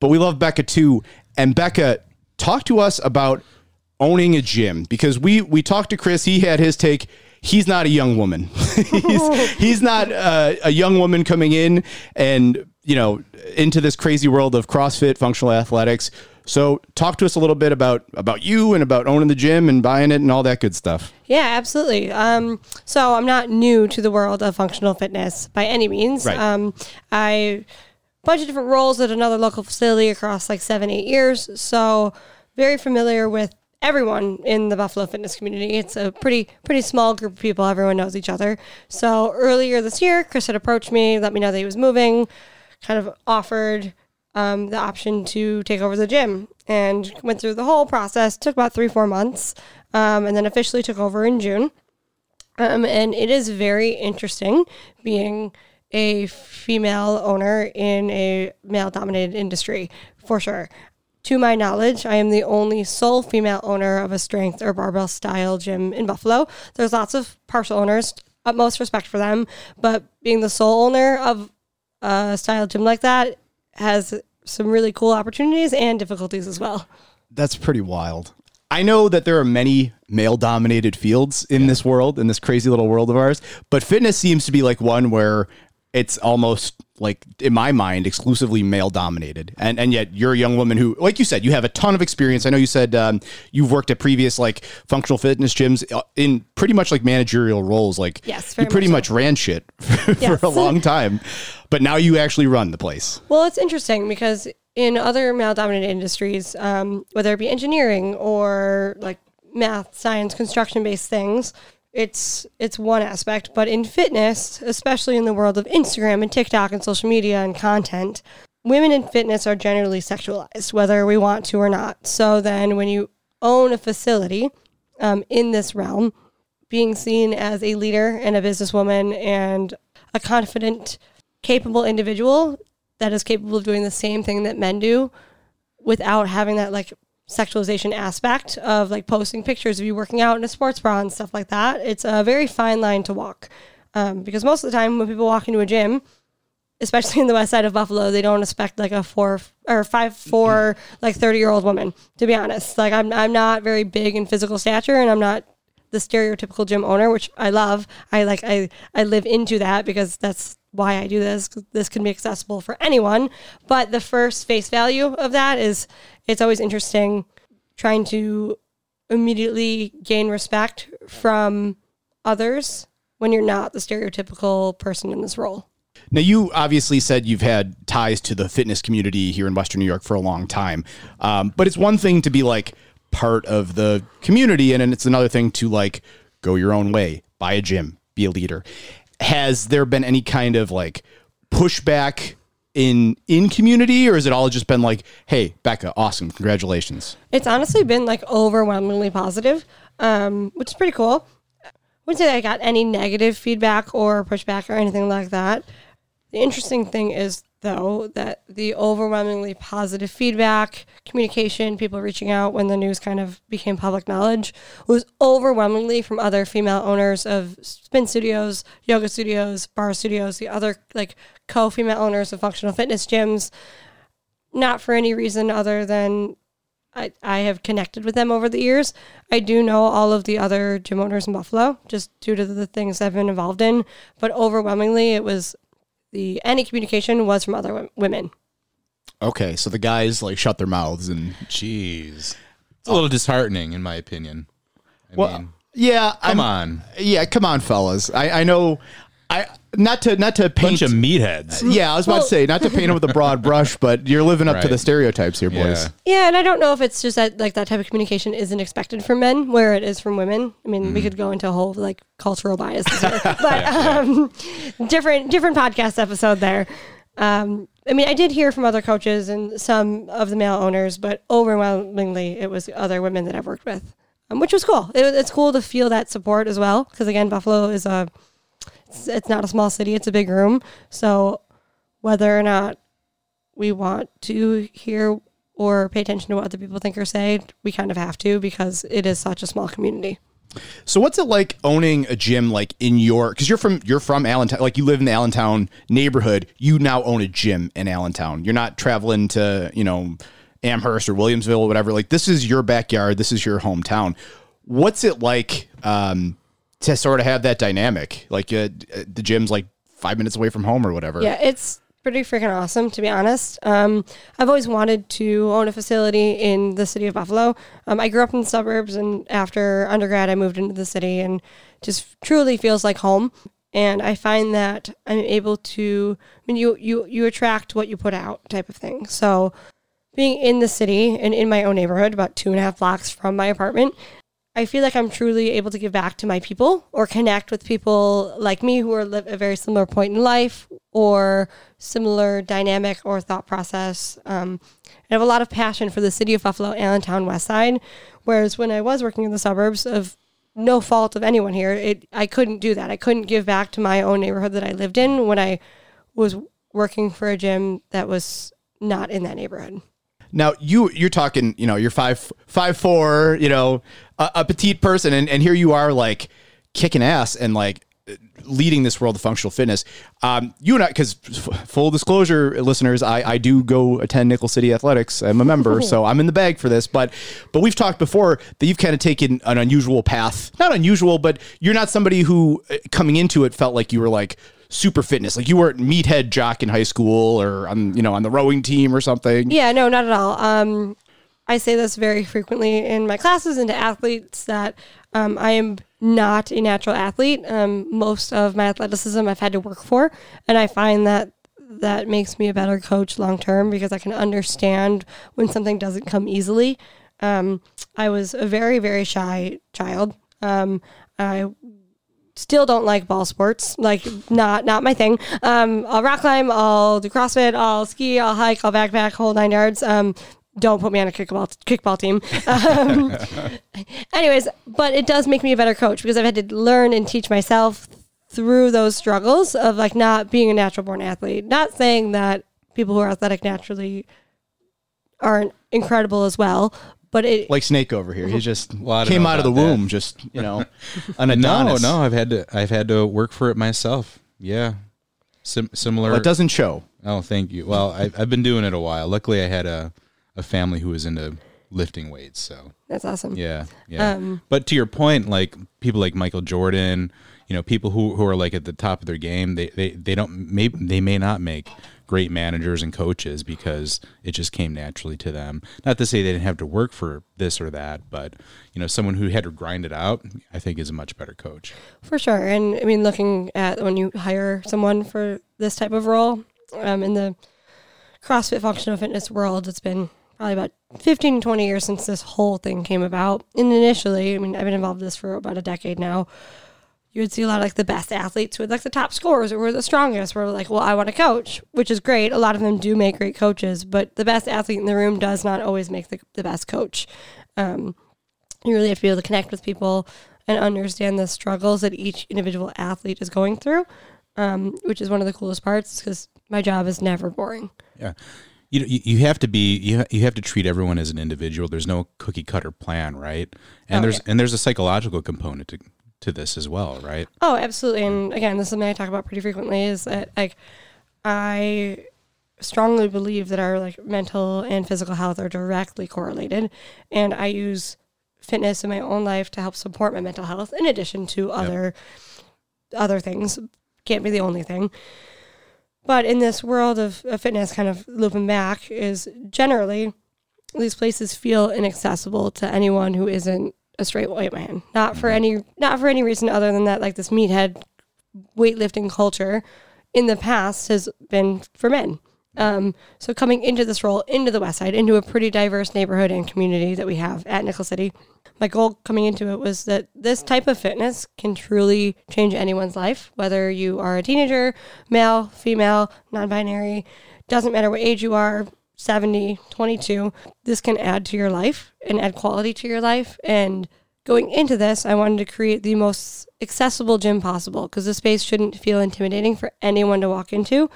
but we love Becca too. And Becca, talk to us about owning a gym because we we talked to Chris. He had his take. He's not a young woman. he's, he's not uh, a young woman coming in and you know into this crazy world of CrossFit, functional athletics. So talk to us a little bit about about you and about owning the gym and buying it and all that good stuff. Yeah, absolutely. Um, so I'm not new to the world of functional fitness by any means. Right. Um, I bunch of different roles at another local facility across like seven, eight years. So very familiar with everyone in the Buffalo fitness community. It's a pretty pretty small group of people. Everyone knows each other. So earlier this year, Chris had approached me, let me know that he was moving, kind of offered um, the option to take over the gym and went through the whole process. Took about three, four months, um, and then officially took over in June. Um, and it is very interesting being a female owner in a male dominated industry for sure. To my knowledge, I am the only sole female owner of a strength or barbell style gym in Buffalo. There's lots of partial owners, utmost respect for them, but being the sole owner of a style gym like that has some really cool opportunities and difficulties as well. That's pretty wild. I know that there are many male dominated fields in this world, in this crazy little world of ours, but fitness seems to be like one where it's almost like in my mind exclusively male dominated and and yet you're a young woman who like you said you have a ton of experience. I know you said um, you've worked at previous like functional fitness gyms uh, in pretty much like managerial roles. Like Yes, you pretty much much ran shit for, Yes. for a long time. But now you actually run the place. Well, it's interesting because in other male dominated industries, um, whether it be engineering or like math, science, construction based things, it's it's one aspect. But in fitness, especially in the world of Instagram and TikTok and social media and content, women in fitness are generally sexualized, whether we want to or not. So then when you own a facility um, in this realm, being seen as a leader and a businesswoman and a confident, capable individual that is capable of doing the same thing that men do without having that like sexualization aspect of like posting pictures of you working out in a sports bra and stuff like that. It's a very fine line to walk. Um, because most of the time when people walk into a gym, especially in the west side of Buffalo, they don't expect like a four or five four like thirty year old woman. To be honest, like I'm I'm not very big in physical stature, and I'm not the stereotypical gym owner, which I love. I like I I live into that because that's why I do this. This can be accessible for anyone, but the first face value of that is it's always interesting trying to immediately gain respect from others when you're not the stereotypical person in this role. Now, you obviously said you've had ties to the fitness community here in Western New York for a long time. Um, but it's one thing to be like part of the community, and then it's another thing to like go your own way, buy a gym, be a leader. Has there been any kind of like pushback in in community, or has it all just been like, "Hey, Becca, awesome, congratulations"? It's honestly been like overwhelmingly positive, um, which is pretty cool. I wouldn't say I got any negative feedback or pushback or anything like that. The interesting thing is, though, that the overwhelmingly positive feedback, communication, people reaching out when the news kind of became public knowledge, was overwhelmingly from other female owners of spin studios, yoga studios, barre studios, the other like co female owners of functional fitness gyms. Not for any reason other than I, I have connected with them over the years. I do know all of the other gym owners in Buffalo just due to the things I've been involved in, but overwhelmingly it was the any communication was from other women. Okay, so the guys like shut their mouths and Jeez. It's a oh. little disheartening, in my opinion. I well, mean, yeah, come I'm, on. yeah, come on, fellas. I, I know, I not to not to paint a Bunch of meatheads. Yeah, I was about to say not to paint him with a broad brush, but you're living up to Right. the stereotypes here, boys. Yeah. Yeah, and I don't know if it's just that like that type of communication isn't expected from men, where it is from women. I mean, we could go into a whole like cultural biases here, but um, different different podcast episode there. Um, I mean, I did hear from other coaches and some of the male owners, but overwhelmingly it was other women that I've worked with, um, which was cool. It, it's cool to feel that support as well, because again, Buffalo is a it's, it's not a small city; it's a big room. So whether or not we want to hear or pay attention to what other people think or say, we kind of have to because it is such a small community. So what's it like owning a gym like in your because you're from you're from Allentown like you live in the Allentown neighborhood. You now own a gym in Allentown. You're not traveling to, you know, Amherst or Williamsville or whatever. Like this is your backyard, this is your hometown. What's it like um to sort of have that dynamic? Like uh, the gym's like 5 minutes away from home or whatever. Yeah, it's pretty freaking awesome to be honest. Um, I've always wanted to own a facility in the city of Buffalo. Um, I grew up in the suburbs, and after undergrad, I moved into the city, and just truly feels like home. And I find that I'm able to. I mean, you you you attract what you put out, type of thing. So being in the city and in my own neighborhood, about two and a half blocks from my apartment, I feel like I'm truly able to give back to my people or connect with people like me who are at a very similar point in life or similar dynamic or thought process. Um, I have a lot of passion for the city of Buffalo, Allentown, West Side. Whereas when I was working in the suburbs, of no fault of anyone here, it I couldn't do that. I couldn't give back to my own neighborhood that I lived in when I was working for a gym that was not in that neighborhood. Now you you're talking, you know, you're five five four, you know, a, a petite person, and, and here you are like kicking ass and like leading this world of functional fitness. Um, you and I, because full disclosure, listeners, I, I do go attend Nickel City Athletics. I'm a member, so I'm in the bag for this. But but we've talked before that you've kind of taken an unusual path. Not unusual, but you're not somebody who uh, coming into it felt like you were like super fitness, like you weren't meathead jock in high school or on you know on the rowing team or something. Yeah, no, not at all. Um, I say this very frequently in my classes and to athletes that um, I am not a natural athlete. Um, most of my athleticism I've had to work for, and I find that that makes me a better coach long term because I can understand when something doesn't come easily. Um, I was a very very shy child. Um, I still don't like ball sports. Like not not my thing. Um, I'll rock climb, I'll do CrossFit, I'll ski, I'll hike, I'll backpack, whole nine yards. Um, don't put me on a kickball kickball team. Um, anyways, but it does make me a better coach because I've had to learn and teach myself through those struggles of like not being a natural born athlete. Not saying that people who are athletic naturally aren't incredible as well. But it Like Snake over here, he just Well, came out of the that. womb, just you know, an No, Adonis. no, I've had to I've had to work for it myself. Yeah, Sim- similar. Well, it doesn't show. Oh, thank you. Well, I, I've been doing it a while. Luckily, I had a a family who was into lifting weights, so that's awesome. yeah, yeah. Um, but to your point, like people like Michael Jordan, you know, people who who are like at the top of their game, they they they don't may they may not make great managers and coaches because it just came naturally to them. Not to say they didn't have to work for this or that, but you know, someone who had to grind it out, I think, is a much better coach. For sure. And I mean, looking at when you hire someone for this type of role um, in the CrossFit functional fitness world, it's been probably about 15 to 20 years since this whole thing came about. And initially, I mean, I've been involved in this for about a decade now. You would see a lot of like the best athletes with like the top scores or were the strongest were like, well, I want to coach, which is great. A lot of them do make great coaches, but the best athlete in the room does not always make the, the best coach. Um, you really have to be able to connect with people and understand the struggles that each individual athlete is going through, um, which is one of the coolest parts because my job is never boring. Yeah. You, you you have to be you, you have to treat everyone as an individual. There's no cookie cutter plan, right? And Oh, there's yeah. and there's a psychological component to to this as well, right? Oh, absolutely. And again, this is something I talk about pretty frequently is that like I strongly believe that our like mental and physical health are directly correlated. And I use fitness in my own life to help support my mental health in addition to other other things. Can't be the only thing. But in this world of, of fitness, kind of looping back, is generally these places feel inaccessible to anyone who isn't a straight white man. Not for mm-hmm. any not for any reason other than that like this meathead weightlifting culture in the past has been for men. Um, so coming into this role, into the West Side, into a pretty diverse neighborhood and community that we have at Nickel City, my goal coming into it was that this type of fitness can truly change anyone's life, whether you are a teenager, male, female, non-binary, doesn't matter what age you are, 70, 22, this can add to your life and add quality to your life. And going into this, I wanted to create the most accessible gym possible because the space shouldn't feel intimidating for anyone to walk into.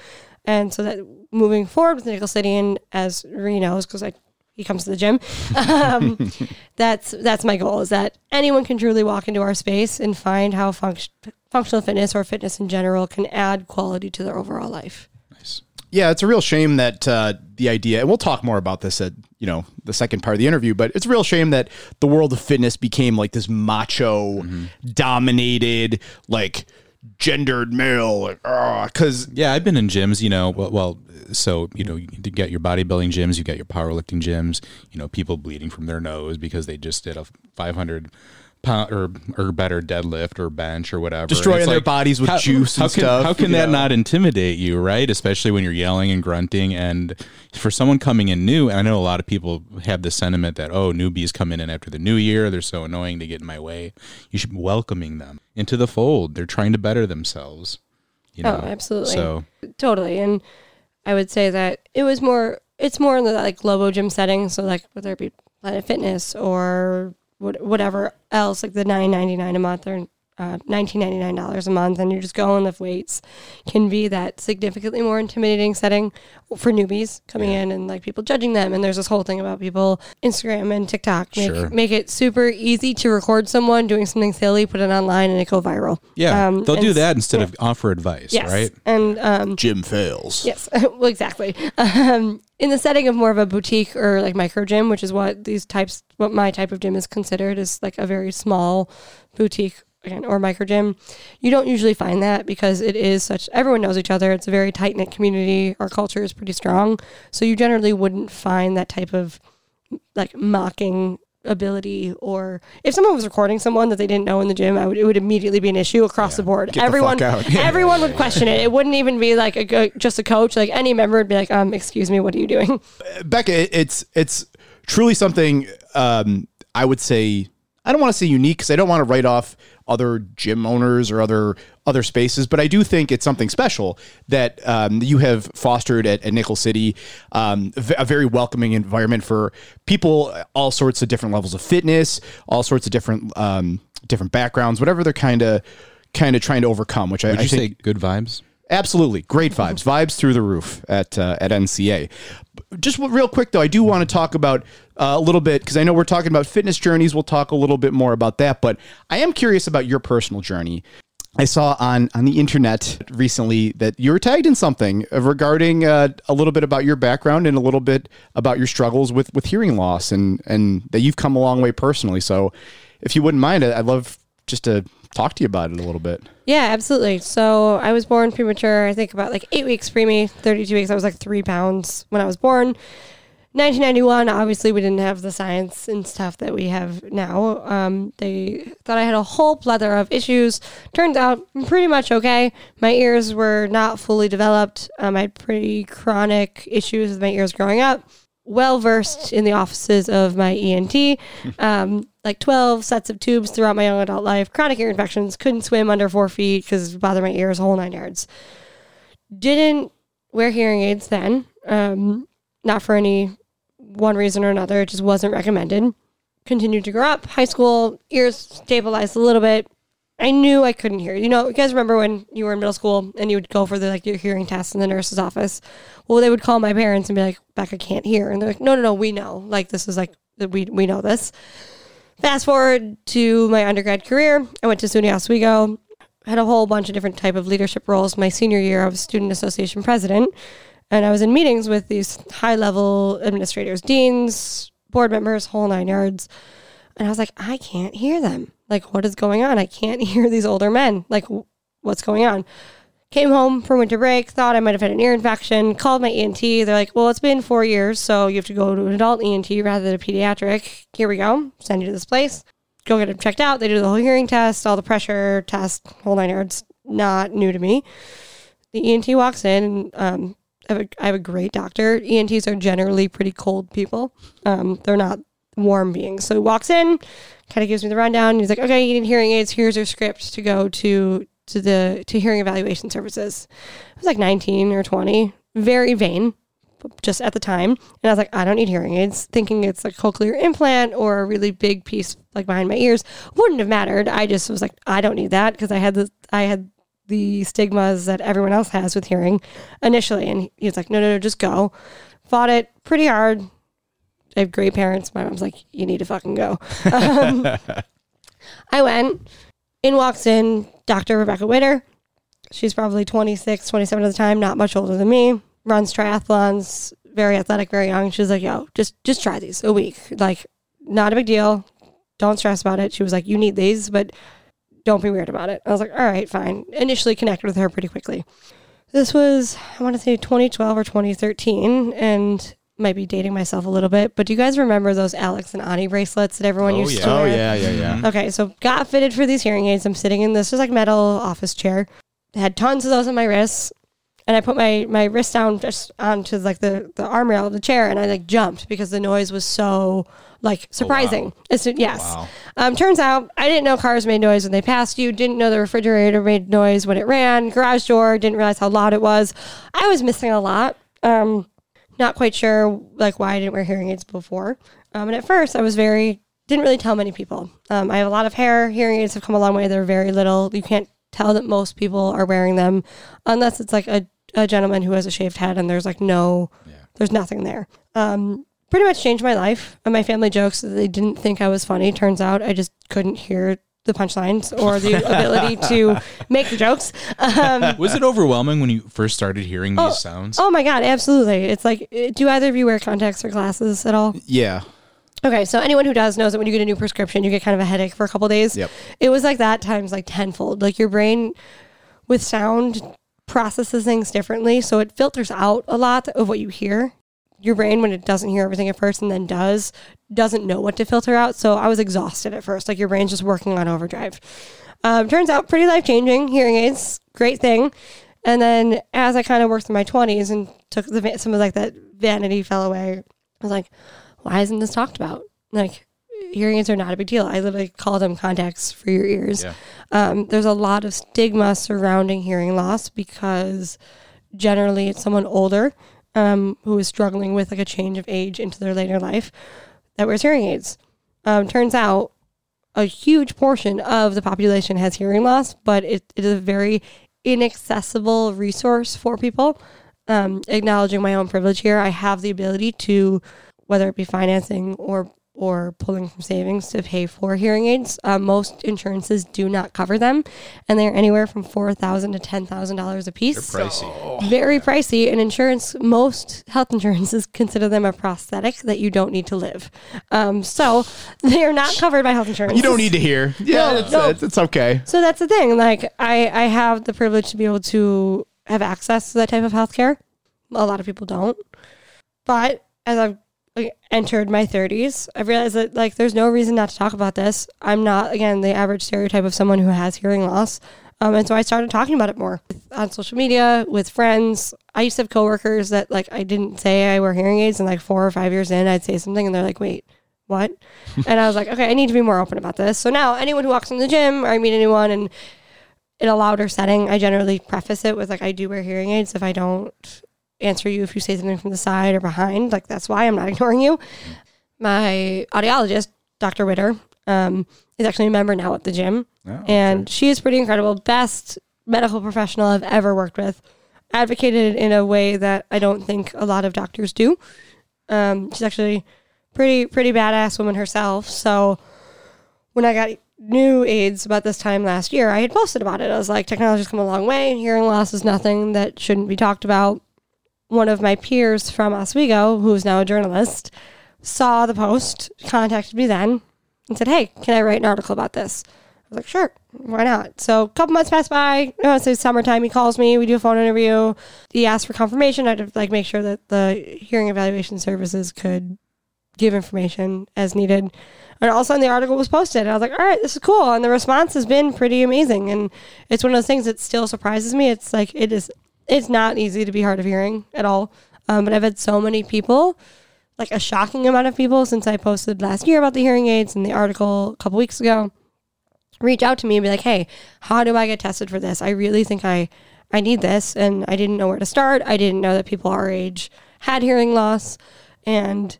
And so that moving forward with Nickel City, and as Ree knows, because I he comes to the gym, um, that's that's my goal is that anyone can truly walk into our space and find how func- functional fitness or fitness in general can add quality to their overall life. Nice. Yeah, it's a real shame that uh, the idea, and we'll talk more about this at you know the second part of the interview, but it's a real shame that the world of fitness became like this macho, dominated, like gendered male, like ah, because Yeah, I've been in gyms, you know, well, well so, you know, you get your bodybuilding gyms, you get your powerlifting gyms, you know, people bleeding from their nose because they just did a 500 pound or, or better deadlift or bench or whatever. Destroying And it's their bodies with juice how and can, stuff, How can that know? not intimidate you, right? Especially when you're yelling and grunting. And for someone coming in new, and I know a lot of people have the sentiment that, oh, newbies come in and after the new year, they're so annoying to get in my way. You should be welcoming them into the fold. They're trying to better themselves. You Oh, know? absolutely. So, Totally. And I would say that it was more, it's more in the like Lobo gym setting. So, like, whether it be Planet Fitness or what, whatever else, like the nine ninety nine a month or uh, nineteen ninety nine dollars a month, and you're just going lift weights, can be that significantly more intimidating setting for newbies coming in and like people judging them. And there's this whole thing about people Instagram and TikTok make Sure. make it super easy to record someone doing something silly, put it online, and it go viral. yeah, Um, they'll do that instead of offer advice, Yes, right? and um, gym fails. Yes, well, exactly. Um, in the setting of more of a boutique or like micro gym, which is what these types, what my type of gym is considered, is like a very small boutique again or micro gym. You don't usually find that because it is such everyone knows each other. It's a very tight knit community. Our culture is pretty strong, so you generally wouldn't find that type of like mocking ability or if someone was recording someone that they didn't know in the gym I would, it would immediately be an issue across the board the everyone. Yeah. everyone would question it it wouldn't even be like a, just a coach like any member would be like um excuse me what are you doing Becca, it's it's truly something um, I would say. I don't want to say unique because I don't want to write off other gym owners or other other spaces, but I do think it's something special that um, you have fostered at, at Nickel City, um, a very welcoming environment for people, all sorts of different levels of fitness, all sorts of different um, different backgrounds, whatever they're kind of kind of trying to overcome. Which I, Would I you think say good vibes? Absolutely, great vibes, vibes through the roof at uh, at NCA. Just real quick though, I do want to talk about uh, a little bit because I know we're talking about fitness journeys. We'll talk a little bit more about that, but I am curious about your personal journey. I saw on on the internet recently that you were tagged in something regarding uh, a little bit about your background and a little bit about your struggles with with hearing loss and and that you've come a long way personally. So, if you wouldn't mind, I'd love just to talk to you about it a little bit. Yeah, absolutely. So I was born premature. I think about like eight weeks preemie, 32 weeks. I was like three pounds when I was born. 1991, obviously, we didn't have the science and stuff that we have now. Um, they thought I had a whole plethora of issues. Turns out, I'm pretty much okay. My ears were not fully developed. Um, I had pretty chronic issues with my ears growing up. Well versed in the offices of my ENT. Um, like 12 sets of tubes throughout my young adult life. Chronic ear infections. Couldn't swim under four feet because it bothered my ears, whole nine yards. Didn't wear hearing aids then. Um, not for any one reason or another. It just wasn't recommended. Continued to grow up. High school, ears stabilized a little bit. I knew I couldn't hear. You know, you guys remember when you were in middle school and you would go for the like your hearing test in the nurse's office? Well, they would call my parents and be like, "Becca can't hear," and they're like, "No, no, no, we know. Like this is like we we know this." Fast forward to my undergrad career, I went to SUNY Oswego, had a whole bunch of different type of leadership roles. My senior year, I was student association president, and I was in meetings with these high level administrators, deans, board members, whole nine yards. And I was like, I can't hear them. Like, what is going on? I can't hear these older men. Like, what's going on? Came home for winter break, thought I might have had an ear infection, called my ENT. They're like, well, it's been four years, so you have to go to an adult ENT rather than a pediatric. Here we go. Send you to this place. Go get them checked out. They do the whole hearing test, all the pressure test, whole nine yards. Not new to me. The ENT walks in, um, I, have a, I have a great doctor. ENTs are generally pretty cold people. Um, they're not warm beings. So he walks in, kind of gives me the rundown. He's like, "Okay, you need hearing aids. Here's your script to go to to the to hearing evaluation services." I was like 19 or 20, very vain, just at the time, and I was like, "I don't need hearing aids," thinking it's a cochlear implant or a really big piece like behind my ears. Wouldn't have mattered. I just was like, "I don't need that" because I had the I had the stigmas that everyone else has with hearing initially, and he was like, "No, no, no, just go." Fought it pretty hard. I have great parents. My mom's like, you need to fucking go. Um, I went. In walks in Dr. Rebecca Witter. She's probably 26, 27 at the time, not much older than me. Runs triathlons, very athletic, very young. She's like, yo, just just try these a week. Like, not a big deal. Don't stress about it. She was like, you need these, but don't be weird about it. I was like, all right, fine. Initially connected with her pretty quickly. This was, I want to say 2012 or 2013, and might be dating myself a little bit, but do you guys remember those Alex and Ani bracelets that everyone oh, used to wear? Oh yeah, yeah, yeah. Okay, so got fitted for these hearing aids. I'm sitting in this just like metal office chair. Had tons of those on my wrists. And I put my, my wrist down just onto like the, the arm rail of the chair and I like jumped because the noise was so like surprising. It's, yes. Wow. Um, turns out I didn't know cars made noise when they passed you, didn't know the refrigerator made noise when it ran, garage door, didn't realize how loud it was. I was missing a lot. Um, not quite sure like why I didn't wear hearing aids before. Um, and at first I was very didn't really tell many people. Um, I have a lot of hair. Hearing aids have come a long way. They're very little. You can't tell that most people are wearing them unless it's like a, a gentleman who has a shaved head and there's like no, there's nothing there. Um, pretty much changed my life. And my family jokes that they didn't think I was funny. Turns out I just couldn't hear the punchlines or the ability to make the jokes. Um, Was it overwhelming when you first started hearing these Oh, sounds? Oh my god, absolutely! It's like, uh, do either of you wear contacts or glasses at all? Yeah. Okay, so anyone who does knows that when you get a new prescription, you get kind of a headache for a couple days. Yep. It was like that times like tenfold. Like your brain with sound processes things differently, so it filters out a lot of what you hear. Your brain, when it doesn't hear everything at first and then does, doesn't know what to filter out. So I was exhausted at first. Like your brain's just working on overdrive. Um, turns out pretty life changing. Hearing aids, great thing. And then as I kind of worked through my 20s and took the, some of like that vanity fell away, I was like, why isn't this talked about? Like, hearing aids are not a big deal. I literally call them contacts for your ears. Yeah. Um, there's a lot of stigma surrounding hearing loss because generally it's someone older um, who is struggling with like a change of age into their later life that wears hearing aids. Um, turns out a huge portion of the population has hearing loss, but it, it is a very inaccessible resource for people. Um, acknowledging my own privilege here, I have the ability to, whether it be financing or or pulling from savings to pay for hearing aids. Uh, most insurances do not cover them, and they're anywhere from four thousand to ten thousand dollars a piece. Pricey. Very pricey, and insurance. Most health insurances consider them a prosthetic that you don't need to live. Um, so they are not covered by health insurance. You don't need to hear. Yeah, No, it's, no. it's, it's okay. So that's the thing. Like I, I have the privilege to be able to have access to that type of healthcare. A lot of people don't. But as I've like, entered my 30s, I realized that like there's no reason not to talk about this. I'm not again the average stereotype of someone who has hearing loss. Um, and so I started talking about it more on social media with friends. I used to have coworkers that like I didn't say I wear hearing aids, and like four or five years in, I'd say something, and they're like, "Wait, what?" and I was like, "Okay, I need to be more open about this." So now, anyone who walks in the gym or I meet anyone and in a louder setting, I generally preface it with like, "I do wear hearing aids. If I don't answer you if you say something from the side or behind, like that's why I'm not ignoring you." My audiologist, Dr. Witter, um, is actually a member now at the gym, Oh, and she is pretty incredible. Best medical professional I've ever worked with. Advocated in a way that I don't think a lot of doctors do. Um, she's actually pretty pretty badass woman herself. So when I got new aids about this time last year, I had posted about it. I was like, technology's come a long way. Hearing loss is nothing that shouldn't be talked about. One of my peers from Oswego, who is now a journalist, saw the post, contacted me then, and said, "Hey, can I write an article about this?" I was like, "Sure, why not?" So a couple months passed by. I want to say summertime. He calls me. We do a phone interview. He asked for confirmation. I had to like make sure that the hearing evaluation services could give information as needed. And all of a sudden, the article was posted. I was like, "All right, this is cool." And the response has been pretty amazing. And it's one of those things that still surprises me. It's like it is. It's not easy to be hard of hearing at all. Um, but I've had so many people like a shocking amount of people since I posted last year about the hearing aids and the article a couple weeks ago reach out to me and be like, "Hey, how do I get tested for this? I really think I I need this and I didn't know where to start. I didn't know that people our age had hearing loss and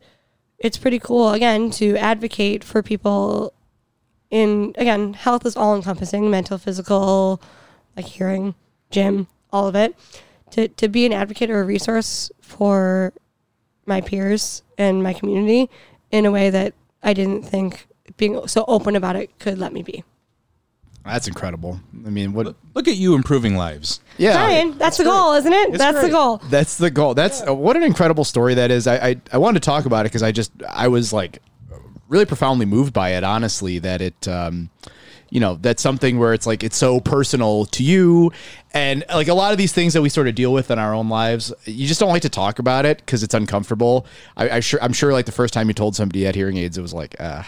it's pretty cool again to advocate for people in again, health is all encompassing, mental, physical, like hearing, gym, all of it. To to be an advocate or a resource for my peers and my community in a way that I didn't think being so open about it could let me be. That's incredible. I mean, what? Look at you improving lives. Yeah, Ryan, that's the goal, isn't it? that's the goal. That's the goal. That's uh, what an incredible story that is. I I, I wanted to talk about it because I just I was like really profoundly moved by it. Honestly, that it um, you know that's something where it's like it's so personal to you, and like a lot of these things that we sort of deal with in our own lives, you just don't like to talk about it because it's uncomfortable. I, I sure I'm sure like the first time you told somebody you had hearing aids, it was like. Uh,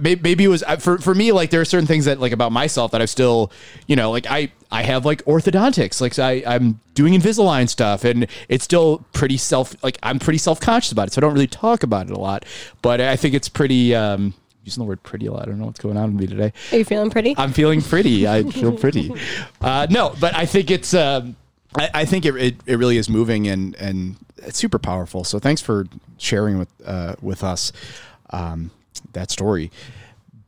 maybe it was uh, for for me like there are certain things that like about myself that I still you know like I I have like orthodontics like I I'm doing Invisalign stuff and it's still pretty self like I'm pretty self conscious about it so I don't really talk about it a lot but I think it's pretty um using the word pretty a lot I don't know what's going on with me today Are you feeling pretty? I'm feeling pretty. I feel pretty. Uh, no, but I think it's. Um, I, I think it, it, it really is moving and and it's super powerful. So thanks for sharing with uh, with us um, that story.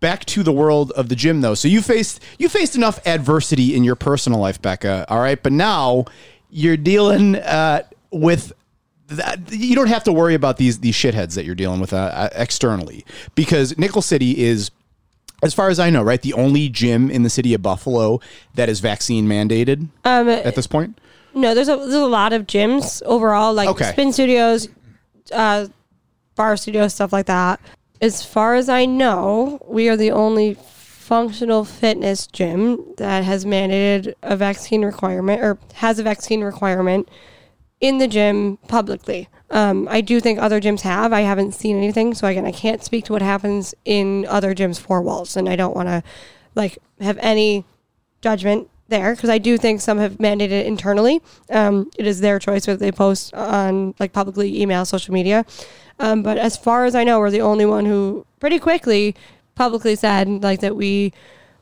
Back to the world of the gym, though. So you faced you faced enough adversity in your personal life, Becca. All right, but now you're dealing uh, with that, you don't have to worry about these these shitheads that you're dealing with uh, uh, externally because Nickel City is as far as I know, right, the only gym in the city of Buffalo that is vaccine mandated Um, at this point. no, there's a there's a lot of gyms overall, like Okay. spin studios, uh, barre studios, stuff like that. As far as I know, we are the only functional fitness gym that has mandated a vaccine requirement or has a vaccine requirement in the gym publicly. Um, I do think other gyms have. I haven't seen anything, so again, I can't speak to what happens in other gyms' four walls, and I don't want to like have any judgment there because I do think some have mandated it internally. Um, it is their choice whether they post on like publicly, email, social media. Um, but as far as I know, we're the only one who pretty quickly publicly said like that we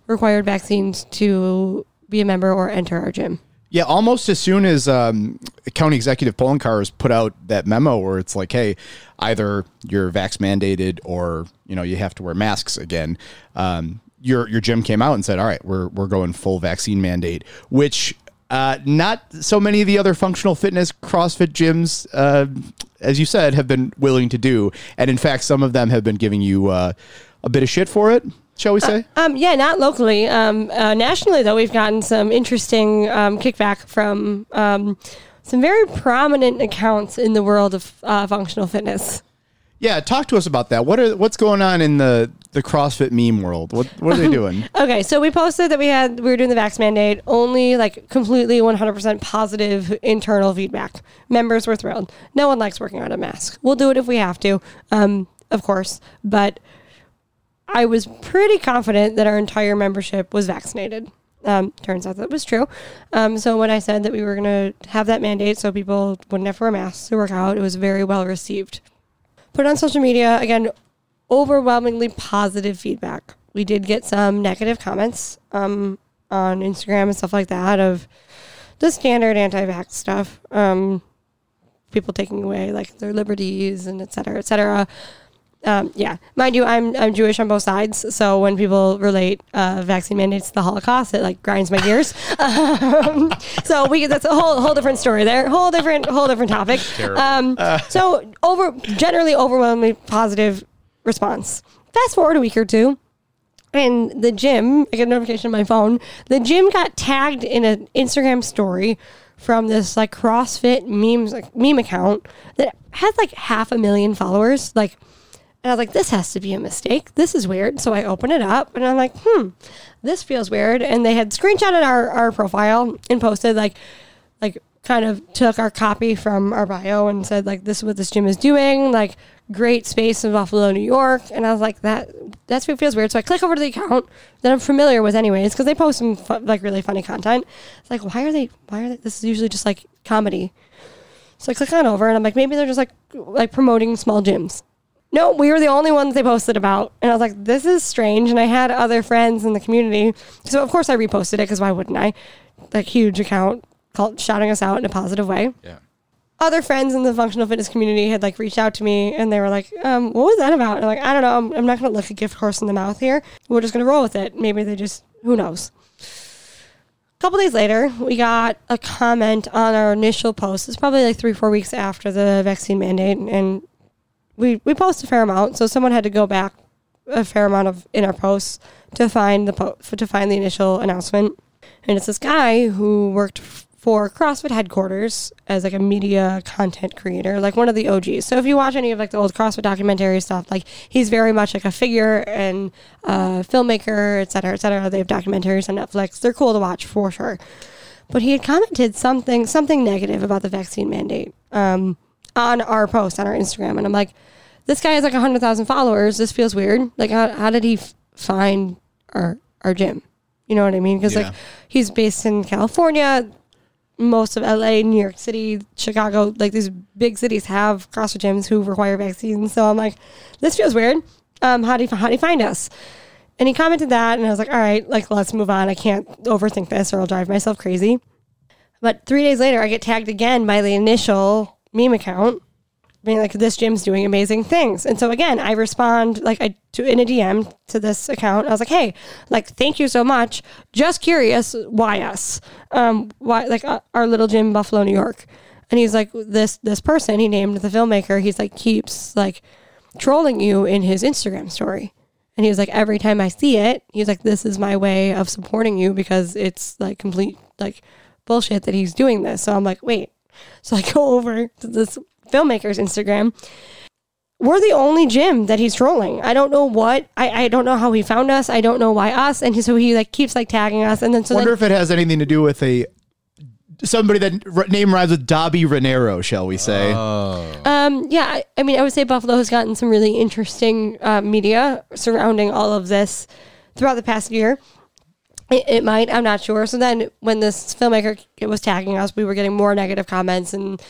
required vaccines to be a member or enter our gym. Yeah, almost as soon as um, County Executive Poloncarz put out that memo where it's like, hey, either you're vax mandated or you know you have to wear masks again. Um, your your gym came out and said, "All right, we're we're going full vaccine mandate," which uh, not so many of the other functional fitness CrossFit gyms, uh, as you said, have been willing to do, and in fact, some of them have been giving you uh, a bit of shit for it. Shall we say? Um, yeah, not locally. Um, uh, nationally, though, we've gotten some interesting um, kickback from um, some very prominent accounts in the world of uh, functional fitness. Yeah, talk to us about that. What are what's going on in the the CrossFit meme world? What what are they doing? Okay, so we posted that we had we were doing the vax mandate, only like completely 100% positive internal feedback. Members were thrilled. No one likes working on a mask. We'll do it if we have to, um, of course, but I was pretty confident that our entire membership was vaccinated. Um, turns out that was true. Um, so when I said that we were going to have that mandate so people wouldn't have to wear masks to work out, it was very well received. Put on social media again, overwhelmingly positive feedback. We did get some negative comments um, on Instagram and stuff like that of the standard anti-vax stuff. Um, people taking away like their liberties and et cetera, et cetera. Um, yeah, mind you, I'm I'm Jewish on both sides, so when people relate uh, vaccine mandates to the Holocaust, it like grinds my gears. um, so we that's a whole whole different story there, whole different whole different topic. Um, so over generally overwhelmingly positive response. Fast forward a week or two, and the gym, I get a notification on my phone. The gym got tagged in an Instagram story from this like CrossFit memes like meme account that had like half a million followers. Like, and I was like, this has to be a mistake. This is weird. So I open it up and I'm like, hmm, this feels weird. And they had screenshotted our, our profile and posted like, like kind of took our copy from our bio and said like, this is what this gym is doing. Like great space in Buffalo, New York. And I was like, that, that's what feels weird. So I click over to the account that I'm familiar with anyways, because they post some like really funny content. It's like, why are they, why are they, this is usually just like comedy. So I click on over and I'm like, maybe they're just like, like promoting small gyms. No, we were the only ones they posted about. And I was like, this is strange. And I had other friends in the community. So, of course, I reposted it because why wouldn't I? Like, huge account called shouting us out in a positive way. Yeah. Other friends in the functional fitness community had like reached out to me and they were like, um, what was that about? And I'm like, I don't know. I'm, I'm not going to look a gift horse in the mouth here. We're just going to roll with it. Maybe they just, who knows? A couple days later, we got a comment on our initial post. It's probably like three, four weeks after the vaccine mandate. And we we post a fair amount, so someone had to go back a fair amount of in our posts to find the po- to find the initial announcement. And it's this guy who worked for CrossFit headquarters as like a media content creator, like one of the OGs. So if you watch any of like the old CrossFit documentary stuff, like he's very much like a figure and uh, filmmaker, et cetera, et cetera. They have documentaries on Netflix. They're cool to watch for sure. But he had commented something something negative about the vaccine mandate um, on our post on our Instagram, and I'm like, this guy has like hundred thousand followers. This feels weird. Like, how, how did he f- find our our gym? You know what I mean? Because Yeah. like he's based in California. Most of LA, New York City, Chicago, like these big cities have CrossFit gyms who require vaccines. So I'm like, this feels weird. Um, how do you how do you find us? And he commented that, and I was like, all right, like let's move on. I can't overthink this, or I'll drive myself crazy. But three days later, I get tagged again by the initial meme account, being like, "This gym's doing amazing things." And so again, I respond like I to in a DM to this account. I was like, "Hey, like, thank you so much. Just curious, why us? Um, why like uh, our little gym, Buffalo, New York?" And he's like, "This this person he named the filmmaker. He's like keeps like trolling you in his Instagram story." And he was like, every time I see it, he's like, this is my way of supporting you because it's like complete like bullshit that he's doing this. So I'm like, wait. So I go over to this filmmaker's Instagram. We're the only gym that he's trolling. I don't know what. I, I don't know how he found us. I don't know why us. And he, so he like keeps like tagging us. And then so Wonder then, if it has anything to do with a somebody that r- name rhymes with Dobby Renero, shall we say? Um, yeah, I, I mean, I would say Buffalo has gotten some really interesting uh, media surrounding all of this throughout the past year. It, it might, I'm not sure. So then, when this filmmaker was tagging us, we were getting more negative comments and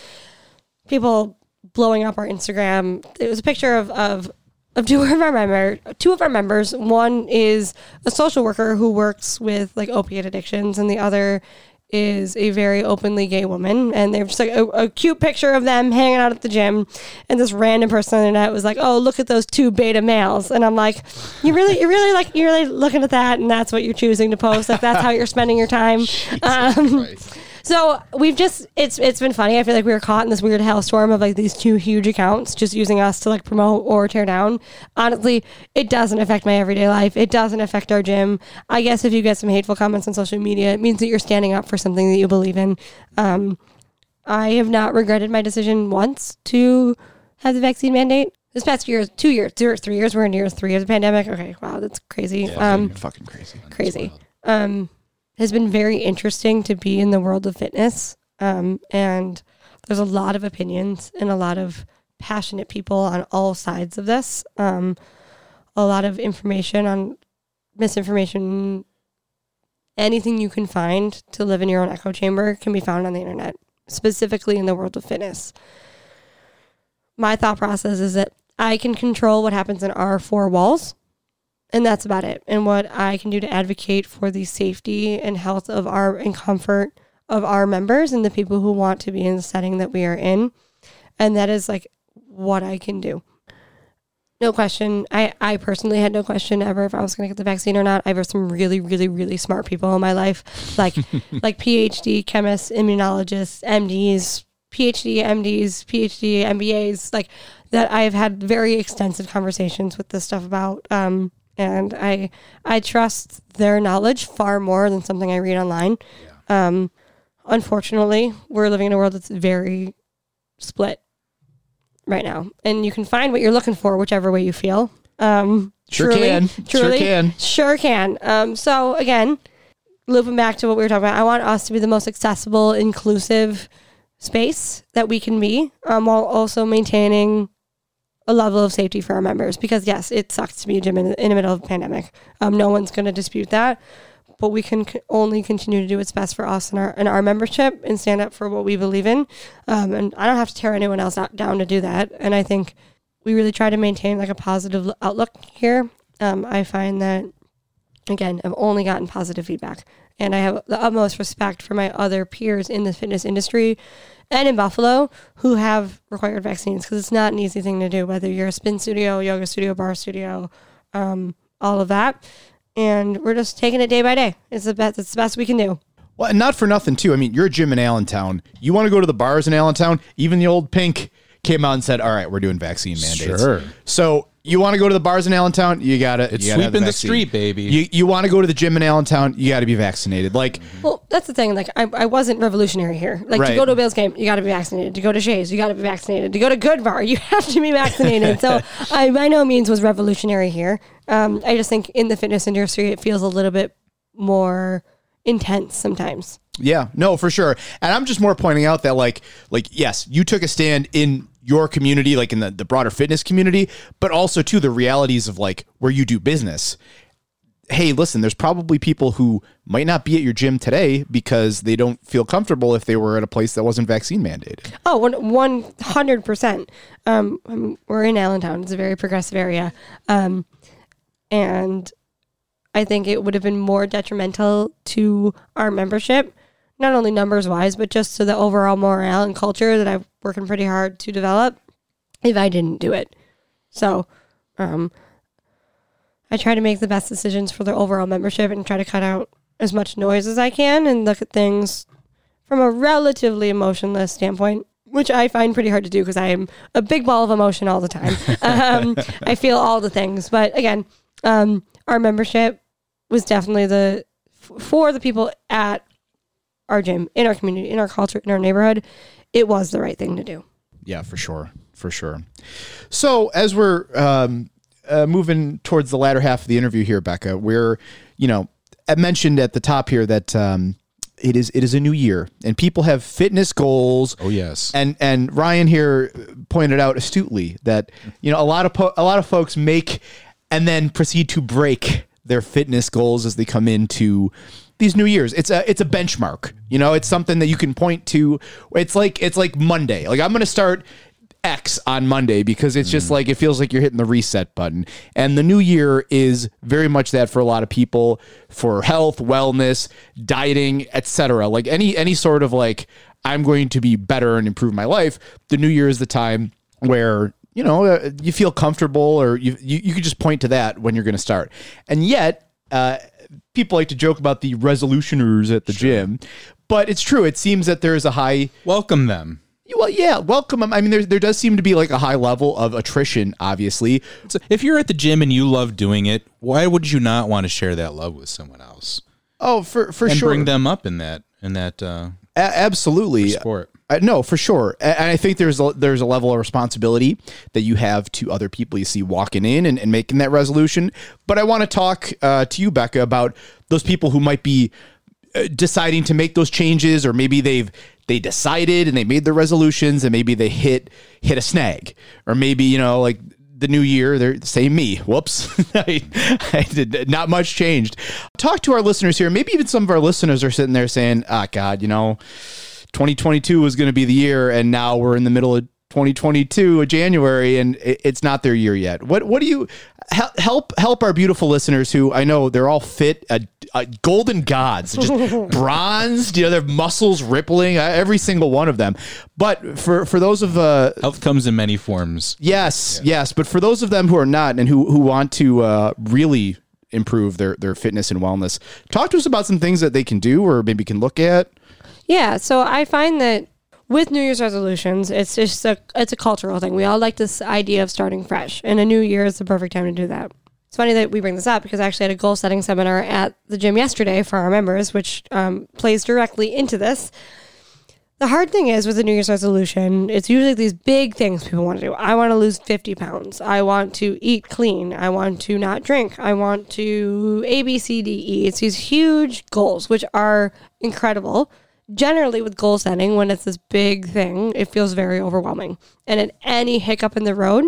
people blowing up our Instagram. It was a picture of of, of two of our member, two of our members. One is a social worker who works with like opiate addictions, and the other is a very openly gay woman, and they're just like a, a cute picture of them hanging out at the gym, and this random person on the internet was like, "Oh, look at those two beta males," and I'm like, "You really, you really like, you're really looking at that, and that's what you're choosing to post. If that's how you're spending your time." Um, so we've just it's it's been funny. I feel like we were caught in this weird hailstorm of like these two huge accounts just using us to like promote or tear down. Honestly, it doesn't affect my everyday life. It doesn't affect our gym. I guess if you get some hateful comments on social media, it means that you're standing up for something that you believe in. Um, I have not regretted my decision once to have the vaccine mandate. This past year, two years, two or three years, we're in year three of the pandemic. Okay, wow, that's crazy. um, Fucking crazy. crazy. Um, has been very interesting to be in the world of fitness. Um, and there's a lot of opinions and a lot of passionate people on all sides of this. Um, a lot of information on misinformation. Anything you can find to live in your own echo chamber can be found on the internet, specifically in the world of fitness. My thought process is that I can control what happens in our four walls and that's about it. And what I can do to advocate for the safety and health of our and comfort of our members and the people who want to be in the setting that we are in. And that is like what I can do. No question. I, I personally had no question ever if I was going to get the vaccine or not. I have some really, really, really smart people in my life, like like PhD chemists, immunologists, MDs, PhD MDs, PhD MBAs, like that. I've had very extensive conversations with this stuff about. Um, and I I trust their knowledge far more than something I read online. Yeah. Um, unfortunately, we're living in a world that's very split right now, and you can find what you're looking for whichever way you feel. Um, Sure truly- can. Sure can. sure can. Um, so again, looping back to what we were talking about, I want us to be the most accessible, inclusive space that we can be, um, while also maintaining a level of safety for our members. Because yes, it sucks to be a gym in, in the middle of a pandemic. Um, no one's going to dispute that. But we can c- only continue to do what's best for us and our and our membership, and stand up for what we believe in. Um, and I don't have to tear anyone else out, down to do that. And I think we really try to maintain like a positive outlook here. Um, I find that again, I've only gotten positive feedback. And I have the utmost respect for my other peers in the fitness industry and in Buffalo who have required vaccines because it's not an easy thing to do, whether you're a spin studio, yoga studio, barre studio, um, all of that. And we're just taking it day by day. It's the best, it's the best we can do. Well, and not for nothing too. I mean, you're a gym in Allentown. You want to go to the bars in Allentown? Even the old pink came out and said, "All right, we're doing vaccine mandates." Sure. So you want to go to the bars in Allentown? You got to. It's sweeping the street, baby. You you want to go to the gym in Allentown? You got to be vaccinated. Like Well, that's the thing. Like, I, I wasn't revolutionary here. Like, Right. to go to a Bills game, you got to be vaccinated. To go to Shea's, you got to be vaccinated. To go to Good Bar, you have to be vaccinated. so, I by no means was revolutionary here. Um, I just think in the fitness industry, it feels a little bit more intense sometimes. Yeah, no, for sure. And I'm just more pointing out that like like yes, you took a stand in your community, like in the, the broader fitness community, but also too the realities of like where you do business. Hey, listen, there's probably people who might not be at your gym today because they don't feel comfortable if they were at a place that wasn't vaccine mandated. Oh, 100%. Um, mean, we're in Allentown. It's a very progressive area, um, and I think it would have been more detrimental to our membership, not only numbers wise, but just to the overall morale and culture that I'm working pretty hard to develop. If I didn't do it, so um, I try to make the best decisions for the overall membership and try to cut out as much noise as I can and look at things from a relatively emotionless standpoint, which I find pretty hard to do because I am a big ball of emotion all the time. um, I feel all the things, but again, um, our membership was definitely the for the people at our gym, in our community, in our culture, in our neighborhood. It was the right thing to do. Yeah, for sure, for sure. So as we're um, uh, moving towards the latter half of the interview here, Becca, we're you know I mentioned at the top here that um, it is it is a new year and people have fitness goals. Oh yes. And and Ryan here pointed out astutely that you know a lot of po- a lot of folks make and then proceed to break their fitness goals as they come into these new years. It's a it's a benchmark. You know, it's something that you can point to. It's like it's like Monday. Like I'm going to start X on Monday because it's just like it feels like you're hitting the reset button. And the new year is very much that for a lot of people for health, wellness, dieting, etc. Like any any sort of like I'm going to be better and improve my life. The new year is the time where you know uh, you feel comfortable or you you, you could just point to that when you're going to start. And yet uh, people like to joke about the resolutioners at the gym, but it's true. It seems that there is a high Welcome them. well, yeah, welcome. I mean, there, there does seem to be like a high level of attrition, obviously. So if you're at the gym and you love doing it, why would you not want to share that love with someone else Oh, for for and sure, bring them up in that in that uh, A- absolutely. sport? Uh, no, for sure, and I think there's a, there's a level of responsibility that you have to other people you see walking in and, and making that resolution. But I want to talk uh, to you, Becca, about those people who might be deciding to make those changes, or maybe they've they decided and they made their resolutions, and maybe they hit hit a snag, or maybe you know like the new year they're saying me. Whoops. I, I did not much changed. Talk to our listeners here. Maybe even some of our listeners are sitting there saying ah god you know 2022 was going to be the year and now we're in the middle of 2022 of January and it's not their year yet. What what do you help help our beautiful listeners who I know they're all fit uh, uh, golden gods, just bronzed, you know, their muscles rippling, uh, every single one of them. But for for those of uh Health comes in many forms. yes, yes, but for those of them who are not and who who want to uh really improve their their fitness and wellness, talk to us about some things that they can do or maybe can look at. Yeah, so I find that with New Year's resolutions, it's just a it's a cultural thing. We all like this idea of starting fresh, and a new year is the perfect time to do that. It's funny that we bring this up because I actually had a goal setting seminar at the gym yesterday for our members, which um, plays directly into this. The hard thing is with a New Year's resolution, it's usually these big things people want to do. I want to lose 50 pounds. I want to eat clean. I want to not drink. I want to A, B, C, D, E. It's these huge goals, which are incredible. Generally, with goal setting, when it's this big thing, it feels very overwhelming. And at any hiccup in the road,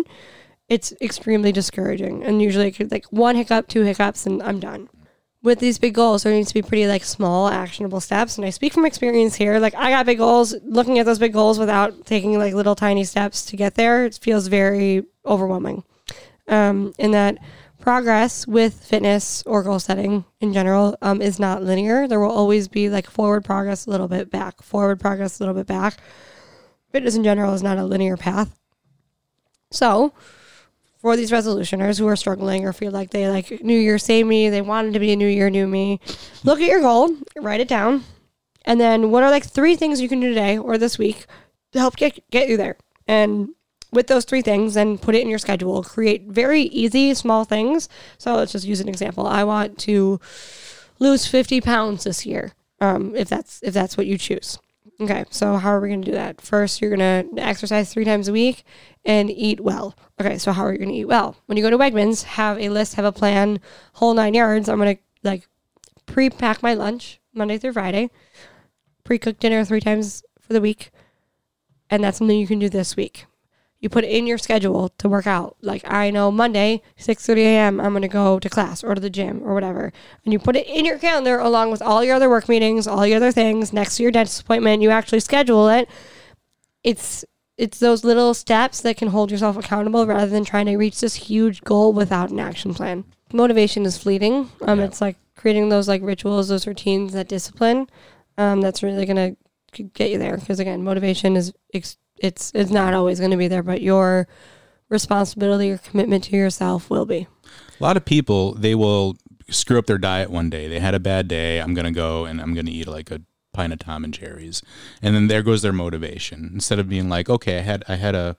it's extremely discouraging. And usually, like one hiccup, two hiccups, and I'm done with these big goals, there needs to be pretty like small, actionable steps. And I speak from experience here. Like I got big goals. Looking at those big goals without taking like little tiny steps to get there, it feels very overwhelming. Um, in that progress with fitness or goal setting in general um, is not linear. There will always be like forward progress, a little bit back, forward progress, a little bit back. Fitness in general is not a linear path. So for these resolutioners who are struggling or feel like they like New Year saved me, they wanted to be a New Year new me. Look at your goal, write it down, and then what are like three things you can do today or this week to help get get you there. And with those three things, and put it in your schedule. Create very easy small things. So let's just use an example. I want to lose fifty pounds this year. Um, if that's if that's what you choose. Okay, so how are we going to do that? First, you're going to exercise three times a week and eat well. Okay, so how are you going to eat well? When you go to Wegmans, have a list, have a plan, whole nine yards. I'm going to like pre pack my lunch Monday through Friday, pre cook dinner three times for the week. And that's something you can do this week. You put it in your schedule to work out. Like I know Monday, 6:30 a.m. I'm going to go to class or to the gym or whatever. And you put it in your calendar along with all your other work meetings, all your other things next to your dentist appointment. You actually schedule it. It's it's those little steps that can hold yourself accountable rather than trying to reach this huge goal without an action plan. Motivation is fleeting. Um, it's like creating those like rituals, those routines, that discipline. Um, that's really gonna get you there because again, motivation is ex- it's it's not always going to be there, but your responsibility, your commitment to yourself will be. A lot of people they will screw up their diet one day. They had a bad day. I'm gonna go and I'm gonna eat like a pint of Tom and Jerry's, and then there goes their motivation. Instead of being like, okay, I had I had a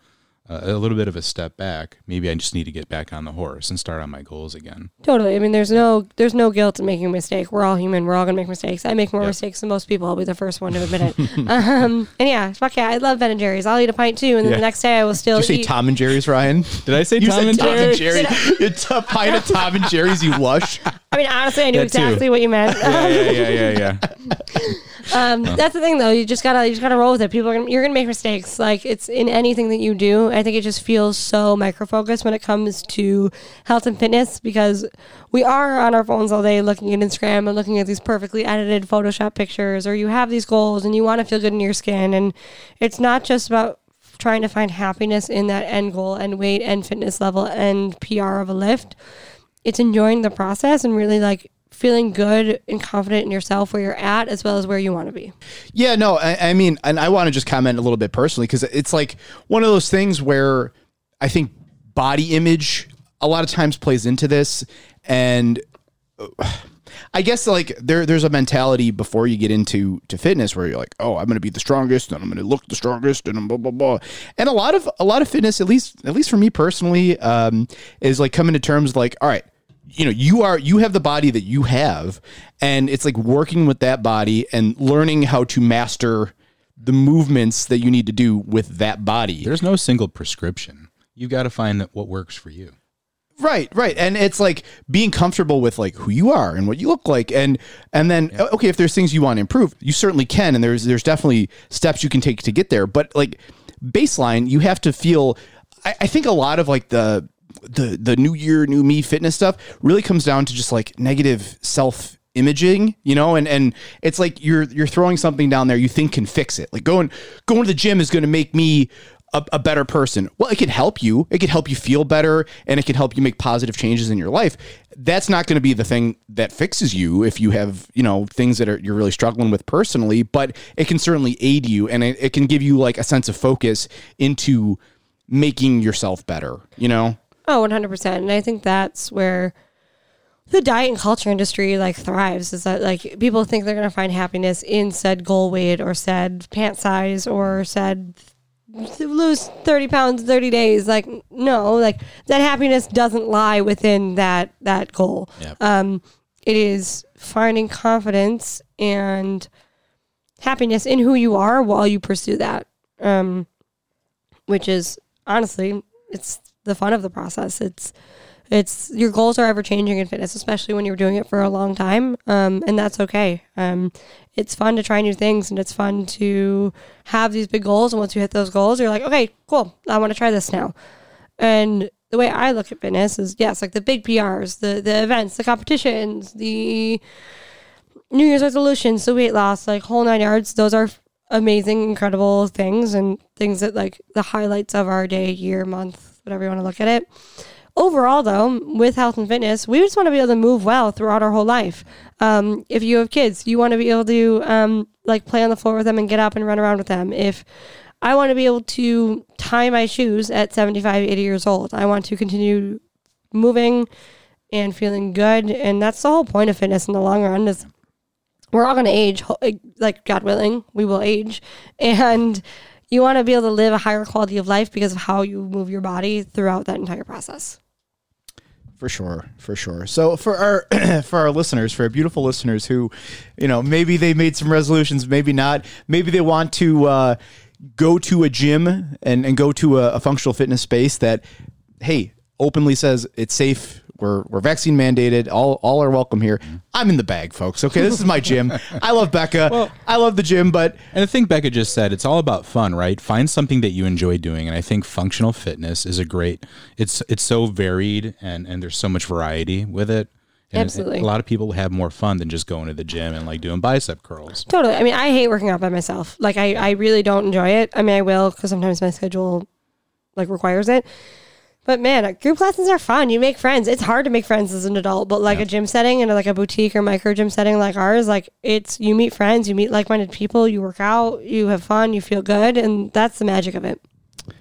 a little bit of a step back. Maybe I just need to get back on the horse and start on my goals again. Totally. I mean, there's no there's no guilt in making a mistake. We're all human. We're all gonna make mistakes. I make more Yep. mistakes than most people. I'll be the first one to admit it. um, and yeah, fuck yeah, I love Ben and Jerry's. I'll eat a pint too, and then Yeah. the next day I will still Did you say eat. Tom and Jerry's, Ryan? Did I say You Tom said and Tom Jerry? and Jerry. It's a pint of Tom and Jerry's, you lush. I mean, honestly, I knew That too. exactly what you meant. Yeah, yeah, yeah, yeah, yeah. Um, that's the thing, though. You just gotta you just gotta roll with it. People are gonna, you're gonna make mistakes. Like it's in anything that you do. I think it just feels so micro focused when it comes to health and fitness because we are on our phones all day looking at Instagram and looking at these perfectly edited Photoshop pictures, or you have these goals and you want to feel good in your skin, and it's not just about trying to find happiness in that end goal and weight and fitness level and PR of a lift. It's enjoying the process and really like feeling good and confident in yourself where you're at as well as where you want to be. Yeah, no, I, I mean, and I want to just comment a little bit personally because it's like one of those things where I think body image a lot of times plays into this, and uh, I guess like there there's a mentality before you get into to fitness where you're like, oh, I'm going to be the strongest and I'm going to look the strongest and blah blah blah. And a lot of a lot of fitness, at least at least for me personally, um, is like coming to terms like, all right, you know you are you have the body that you have and it's like working with that body and learning how to master the movements that you need to do with that body There's no single prescription. You've got to find that what works for you. right right and it's like being comfortable with like who you are and what you look like and and then okay if there's things you want to improve you certainly can and there's there's definitely steps you can take to get there but like baseline you have to feel I, I think a lot of like the the the new year new me fitness stuff really comes down to just like negative self imaging you know? And and it's like you're you're throwing something down there you think can fix it. Like going going to the gym is going to make me a, a better person. Well it can help you. It can help you feel better and it can help you make positive changes in your life. That's not going to be the thing that fixes you if you have you know things that are you're really struggling with personally but it can certainly aid you and it, it can give you like a sense of focus into making yourself better you know Oh, 100%. And I think that's where the diet and culture industry like thrives is that like people think they're going to find happiness in said goal weight or said pant size or said lose 30 pounds in 30 days like no like that happiness doesn't lie within that that goal Yep. um it is finding confidence and happiness in who you are while you pursue that um which is honestly it's the fun of the process. It's it's your goals are ever changing in fitness especially when you're doing it for a long time. Um, and that's okay. Um, it's fun to try new things and it's fun to have these big goals. And once you hit those goals you're like okay cool. I want to try this now. And the way i look at fitness is yes like the big prs the the events the competitions the New Year's resolutions, the weight loss, like whole nine yards. Those are amazing, incredible things and things that like the highlights of our day, year, month, whatever you want to look at it. Overall, though, with health and fitness, we just want to be able to move well throughout our whole life. Um, if you have kids, you want to be able to um, like play on the floor with them and get up and run around with them. If I want to be able to tie my shoes at 75, 80 years old, I want to continue moving and feeling good. And that's the whole point of fitness in the long run is we're all going to age like god willing we will age and you want to be able to live a higher quality of life because of how you move your body throughout that entire process For sure, for sure. So for our for our listeners, for our beautiful listeners who, you know, maybe they made some resolutions, maybe not. Maybe they want to uh, go to a gym and, and go to a, a functional fitness space that, hey, openly says it's safe. We're, we're vaccine mandated. All all are welcome here. Mm-hmm. I'm in the bag, folks. Okay, this is my gym. I love Becca. I love the gym, but And I think Becca just said it's all about fun, right? Find something that you enjoy doing, and I think functional fitness is a great. It's it's so varied and and there's so much variety with it. And Absolutely. a lot of people have more fun than just going to the gym and like doing bicep curls. totally i mean i hate working out by myself like i, I really don't enjoy it i mean i will because sometimes my schedule like requires it but man group lessons are fun. You make friends. It's hard to make friends as an adult but like a gym setting and like a boutique or micro gym setting like ours like it's you meet friends you meet like-minded people you work out you have fun you feel good and that's the magic of it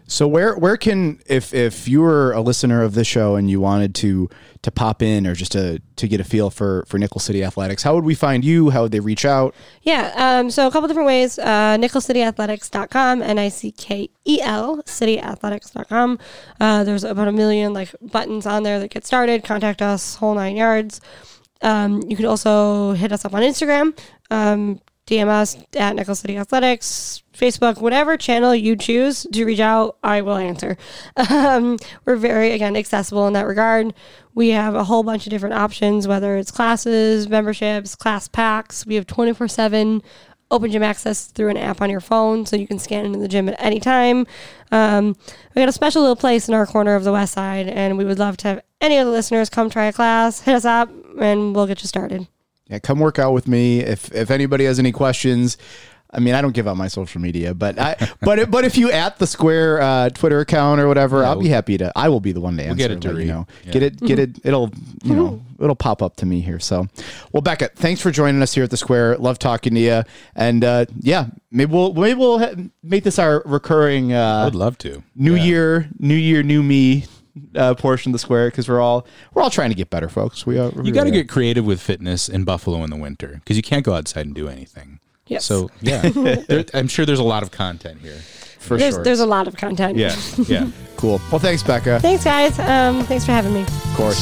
So where where can if if you were a listener of this show and you wanted to to pop in or just to to get a feel for for Nickel City Athletics, how would we find you? How would they reach out? Yeah, um, so a couple different ways. Uh, NickelCityAthletics.com, N-I-C-K-E-L, CityAthletics.com. Uh, there's about a million like buttons on there that get started. Contact us, whole nine yards. Um, you can also hit us up on Instagram, um, DM us at Nickel City Athletics, Facebook, whatever channel you choose to reach out, I will answer. Um, we're very, again, accessible in that regard. We have a whole bunch of different options, whether it's classes, memberships, class packs. We have 24 7 open gym access through an app on your phone, so you can scan into the gym at any time. Um, we got a special little place in our corner of the west side, and we would love to have any of the listeners come try a class, hit us up, and we'll get you started. Yeah, come work out with me. If if anybody has any questions, I mean, I don't give out my social media, but I, but but if you at the Square uh, Twitter account or whatever, I'll be happy to. I will be the one to answer. get it to you know. Yeah. Get it, get it. It'll you know it'll pop up to me here. So, well, Becca, thanks for joining us here at the Square. Love talking to you, and uh, yeah, maybe we'll maybe we'll ha- make this our recurring I uh, would love to. New Yeah. Year, New Year, New Me uh, portion of the Square because we're all we're all trying to get better, folks. We are. You got to get creative with fitness in Buffalo in the winter because you can't go outside and do anything. Yes. So yeah, there, I'm sure there's a lot of content here. for There's sure. there's a lot of content. Yeah, yeah. cool. Well, thanks, Becca. Thanks, guys. Um, thanks for having me. Of course.